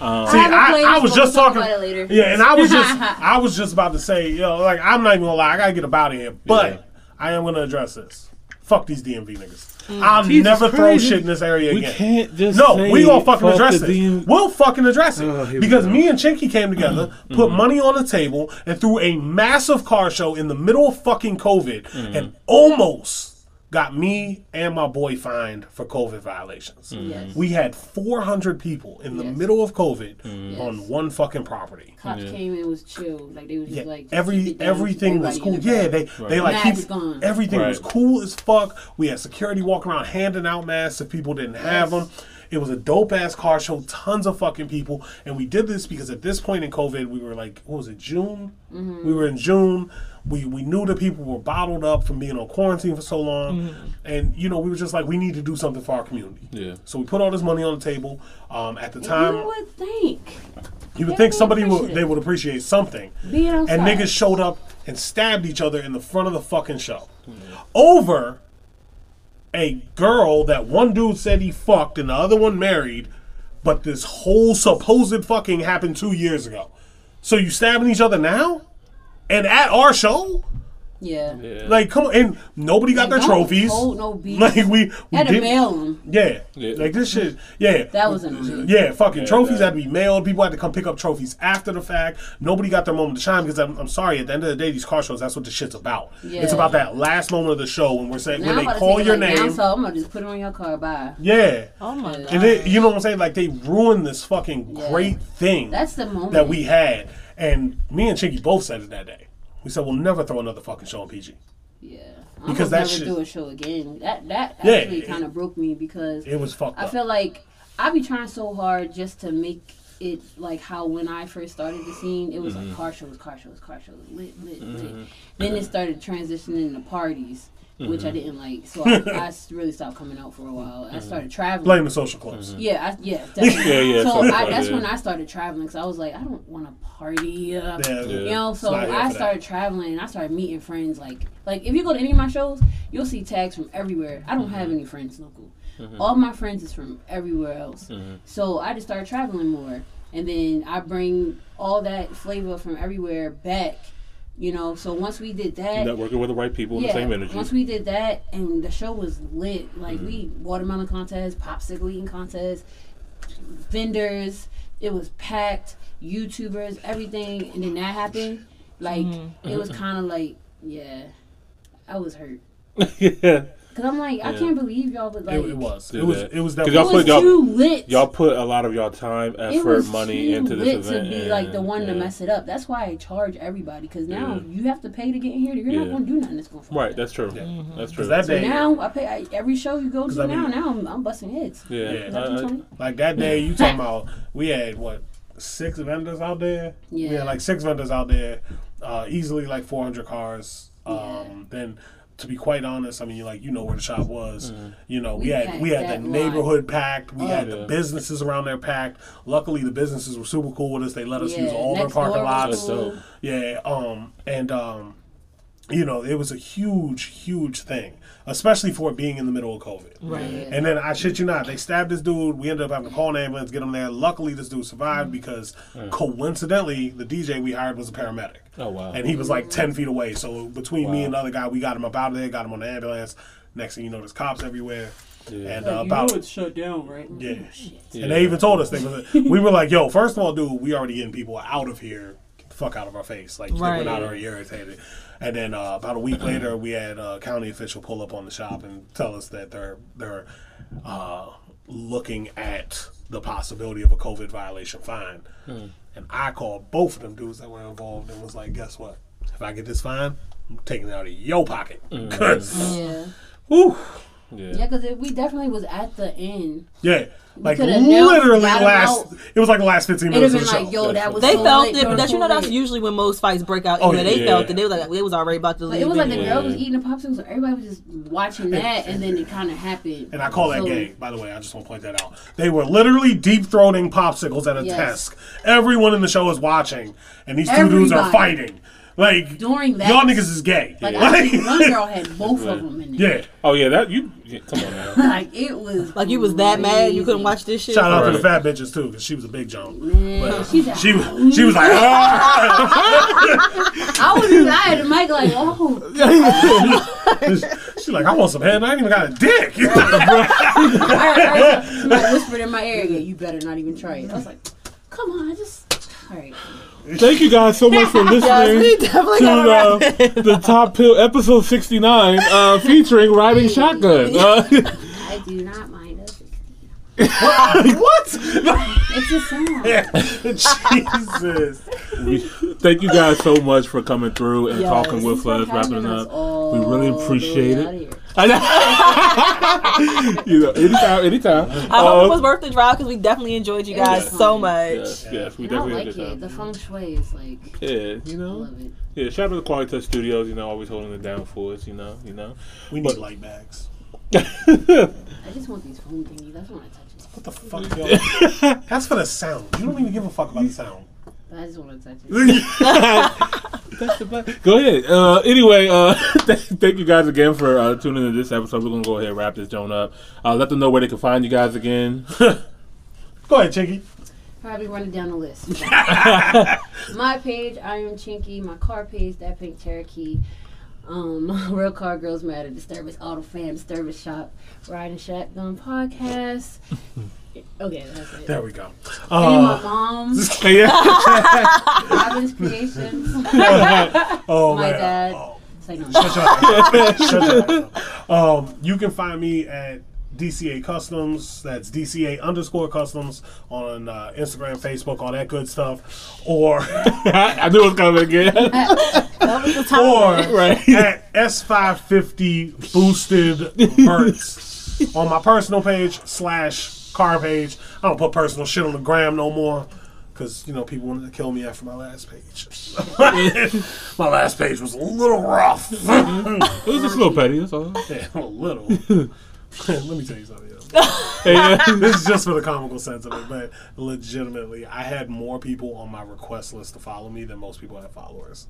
um, See, have a I, I was just we'll talk talking. about it later. Yeah, and I was just I was just about to say, yo, know, like I'm not even gonna lie, I gotta get about out of here. But Yeah. I am gonna address this. Fuck these DMV niggas. I'll Jesus never throw Christ. shit in this area we again. can't just No, say we gonna fucking fuck address it. DM We'll fucking address it Oh, because me and Chinky came together, put money on the table, and threw a massive car show in the middle of fucking COVID, Mm-hmm. and almost got me and my boy fined for COVID violations. Yes. We had 400 people in the Yes. middle of COVID Mm-hmm. on one fucking property. Cops came and was chill, like they was Yeah, just like every down, everything was cool. the Yeah, back. they they like keep Mask it, on. everything was cool as fuck. We had security walking around handing out masks if people didn't have them. It was a dope ass car show, tons of fucking people, and we did this because at this point in COVID, we were like, what was it, June? Mm-hmm. We were in June. We we knew that people were bottled up from being on quarantine for so long, Mm-hmm. and you know we were just like, we need to do something for our community. Yeah. So we put all this money on the table. Um, at the time, you would think you would think somebody would they would appreciate something being outside. and niggas showed up and stabbed each other in the front of the fucking show over a girl that one dude said he fucked and the other one married, but this whole supposed fucking happened two years ago. So you stabbing each other now? And at our show? yeah. Like, come on, and nobody got And their trophies. hold no beef. Like we, we Had to mail them. yeah. Yeah. like this shit. Yeah, That was annoying. yeah, fucking trophies that- had to be mailed. People had to come pick up trophies after the fact. Nobody got their moment to shine because I'm, I'm sorry. At the end of the day, these car shows, that's what the shit's about. Yeah. It's about that last moment of the show when we're saying Now when I'm they about call take your like, down, name. so I'm gonna just put it on your car. Bye. Yeah, Oh my god. and they, you know what I'm saying? Like they ruined this fucking Yeah. great thing That's the moment that we had. And me and Chinky both said it that day. We said we'll never throw another fucking show on PG. Yeah. Because Because that never shit- do a show again. That that Yeah, actually it- kind of broke me because It was fucked I up. feel like I be trying so hard just to make it like how when I first started the scene, it was Mm-hmm. like car shows, car shows, car shows, lit, lit, lit. Then it started transitioning to parties, which Mm-hmm. I didn't like. So I really stopped coming out for a while. I started traveling. Blame the social clubs. Yeah, I, yeah, definitely. Yeah, yeah, So I, club, that's yeah. when I started traveling because I was like, I don't want to party. Uh, Yeah. You know, so I for that. started traveling and I started meeting friends. Like, like if you go to any of my shows, you'll see tags from everywhere. I don't have any friends local. All my friends is from everywhere else. So I just started traveling more, and then I bring all that flavor from everywhere back. You know, so once we did that, networking with the right people in the same energy. once we did that, and the show was lit. Like Mm-hmm. we watermelon contest, popsicle eating contest, vendors. It was packed. YouTubers, everything, and then that happened. Like Mm-hmm. it was kind of like, yeah, I was hurt. yeah. Cause I'm like, I can't believe y'all would like. It, it was. It was. that. It was 'Cause It y'all definitely. put was y'all- too lit. Y'all put a lot of y'all time, effort, money into this lit event. to be yeah, like the one yeah. to mess it up. That's why I charge everybody. Cause now Yeah. you have to pay to get in here. You're Yeah. not gonna do nothing that's gonna fuck Right, that's true. Yeah. That's true. Because that So now I pay I, every show you go to I now. mean- Now I'm, I'm busting heads. yeah, Yeah. That I- you, I- Tony? like that day, you talking about we had what six vendors out there. Yeah. We had like six vendors out there, uh, easily like 400 cars. Um, Yeah. Then, to be quite honest, I mean, like you know where the shop was. Mm-hmm. You know, we, We had packed we had the lot. neighborhood packed. We Oh. had Yeah. the businesses around there packed. Luckily, the businesses were super cool with us. They let us Yeah, use all their parking lots. That's dope. Yeah, um, and um, you know, it was a huge, huge thing, especially for it being in the middle of COVID. Right. And then I shit you not, they stabbed this dude. We ended up having to call an ambulance, get him there. Luckily, this dude survived because coincidentally, the DJ we hired was a paramedic. Oh wow. And he was like 10 feet away. So between me and the other guy, we got him up out of there, got him on the ambulance. Next thing you know, there's cops everywhere. Yeah. And Like, uh, you about know it's shut down, right? yeah. Yeah. And they even told us they was, we were like, "Yo, first of all, dude, we already getting people out of here. Get the fuck out of our face. Like Right. we're not already irritated." And then uh, about a week later, we had a county official pull up on the shop and tell us that they're they're uh, looking at the possibility of a COVID violation fine. And I called both of them dudes that were involved and was like, "Guess what? If I get this fine, I'm taking it out of your pocket." 'Cause- Yeah. whew, yeah. Yeah, because we definitely was at the end. yeah. Like literally got 'em last, out. it was like the last fifteen minutes of the like, show. yo, that was They so felt lit it, during but you know that's usually when most fights break out. Oh, anyway. they yeah. felt it. They was like they was already about to But leave. it was like the anyway. girl was eating a popsicle, so everybody was just watching that, and then it kind of happened. And I call that So- gay, by the way. I just want to point that out. They were literally deep throating popsicles at a Yes. desk. Everyone in the show is watching, and these two dudes are fighting. Like During that- y'all niggas is gay. Like Yeah. I think one girl had both of them in there. yeah. Oh yeah, that you. Yeah, come on now. Like it was Like you was that mad you couldn't watch this shit. Shout out to the fat bitches too, because she was a big joke. Man, She was she was like, ah! I was just I had the mic like, oh, she's like, I want some head. and I ain't even got a dick. I, I, somebody whispered in my ear, yeah, you better not even try it. I was like, come on, I just, all right. Thank you guys so much for listening we definitely to got the, the Top Pill episode sixty nine, uh, featuring riding shotgun. Uh, I do not mind us. what? It's a song. Jesus. we, thank you guys so much for coming through and Yes. talking with us, wrapping it us up. all We really the way appreciate out it. Of here. you know, anytime, anytime. I hope Uh, it was worth the drive because we definitely enjoyed you guys fun. so much. Yes, yes, we And I definitely like had a good it. time. The feng shui is like, Yeah, you I know, love it. yeah. Shout out to the Quality Touch Studios. You know, always holding it down for us. You know, you know. We need light bags. I just want these phone thingies. I just want to touch it. What the fuck, yo? That's for the sound. You don't even give a fuck about the sound. I just want to touch it. Go ahead. Uh, anyway, uh, th- thank you guys again for uh, tuning in to this episode. We're gonna go ahead and wrap this joint up. Uh, let them know where they can find you guys again. Go ahead, Chinky. Probably running down the list. my page, I am Chinky. My car page, that pink Cherokee. Um, Real Car Girls Matter, Disturbance Auto Fan, Disturbance Shop, Riding Shotgun Podcast. Okay, that's it. There we go. And my Uh, mom's yeah. Robin's Creations. oh my man. dad. Oh, Say no. shut your up. Shut your up. Um, you can find me at DCA Customs. That's DCA underscore Customs on uh, Instagram, Facebook, all that good stuff. Or I knew it was coming again. That was the time. or Right. at S550 boosted Hertz on my personal page slash car page. I don't put personal shit on the gram no more. Cause you know people wanted to kill me after my last page. my last page was a little rough. It was just a little petty. That's all. Yeah, a little. Let me tell you something. Else. Hey, yeah. This is just for the comical sense of it, but legitimately, I had more people on my request list to follow me than most people had followers.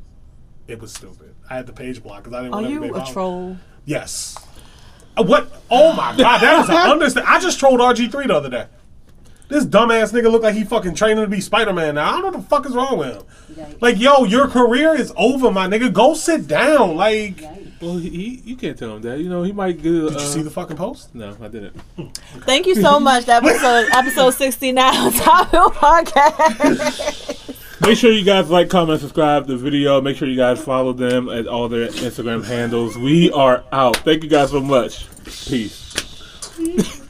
It was stupid. I had the page block because I didn't Are want you a follow- troll? Yes. Uh, What? Oh my god, that was an understand. I just trolled RG3 the other day. This dumbass nigga look like he fucking training to be Spider Man now. I don't know what the fuck is wrong with him. Yikes. Like, yo, your career is over, my nigga. Go sit down. Like, Yikes. Well, he, he, you can't tell him that. You know, he might get. Uh, you see the fucking post? No, I didn't. Thank you so much. That was uh, episode 69 on Top Hill Podcast. make sure you guys like, comment, subscribe the video. Make sure you guys follow them at all their Instagram handles. We are out. Thank you guys so much. Peace.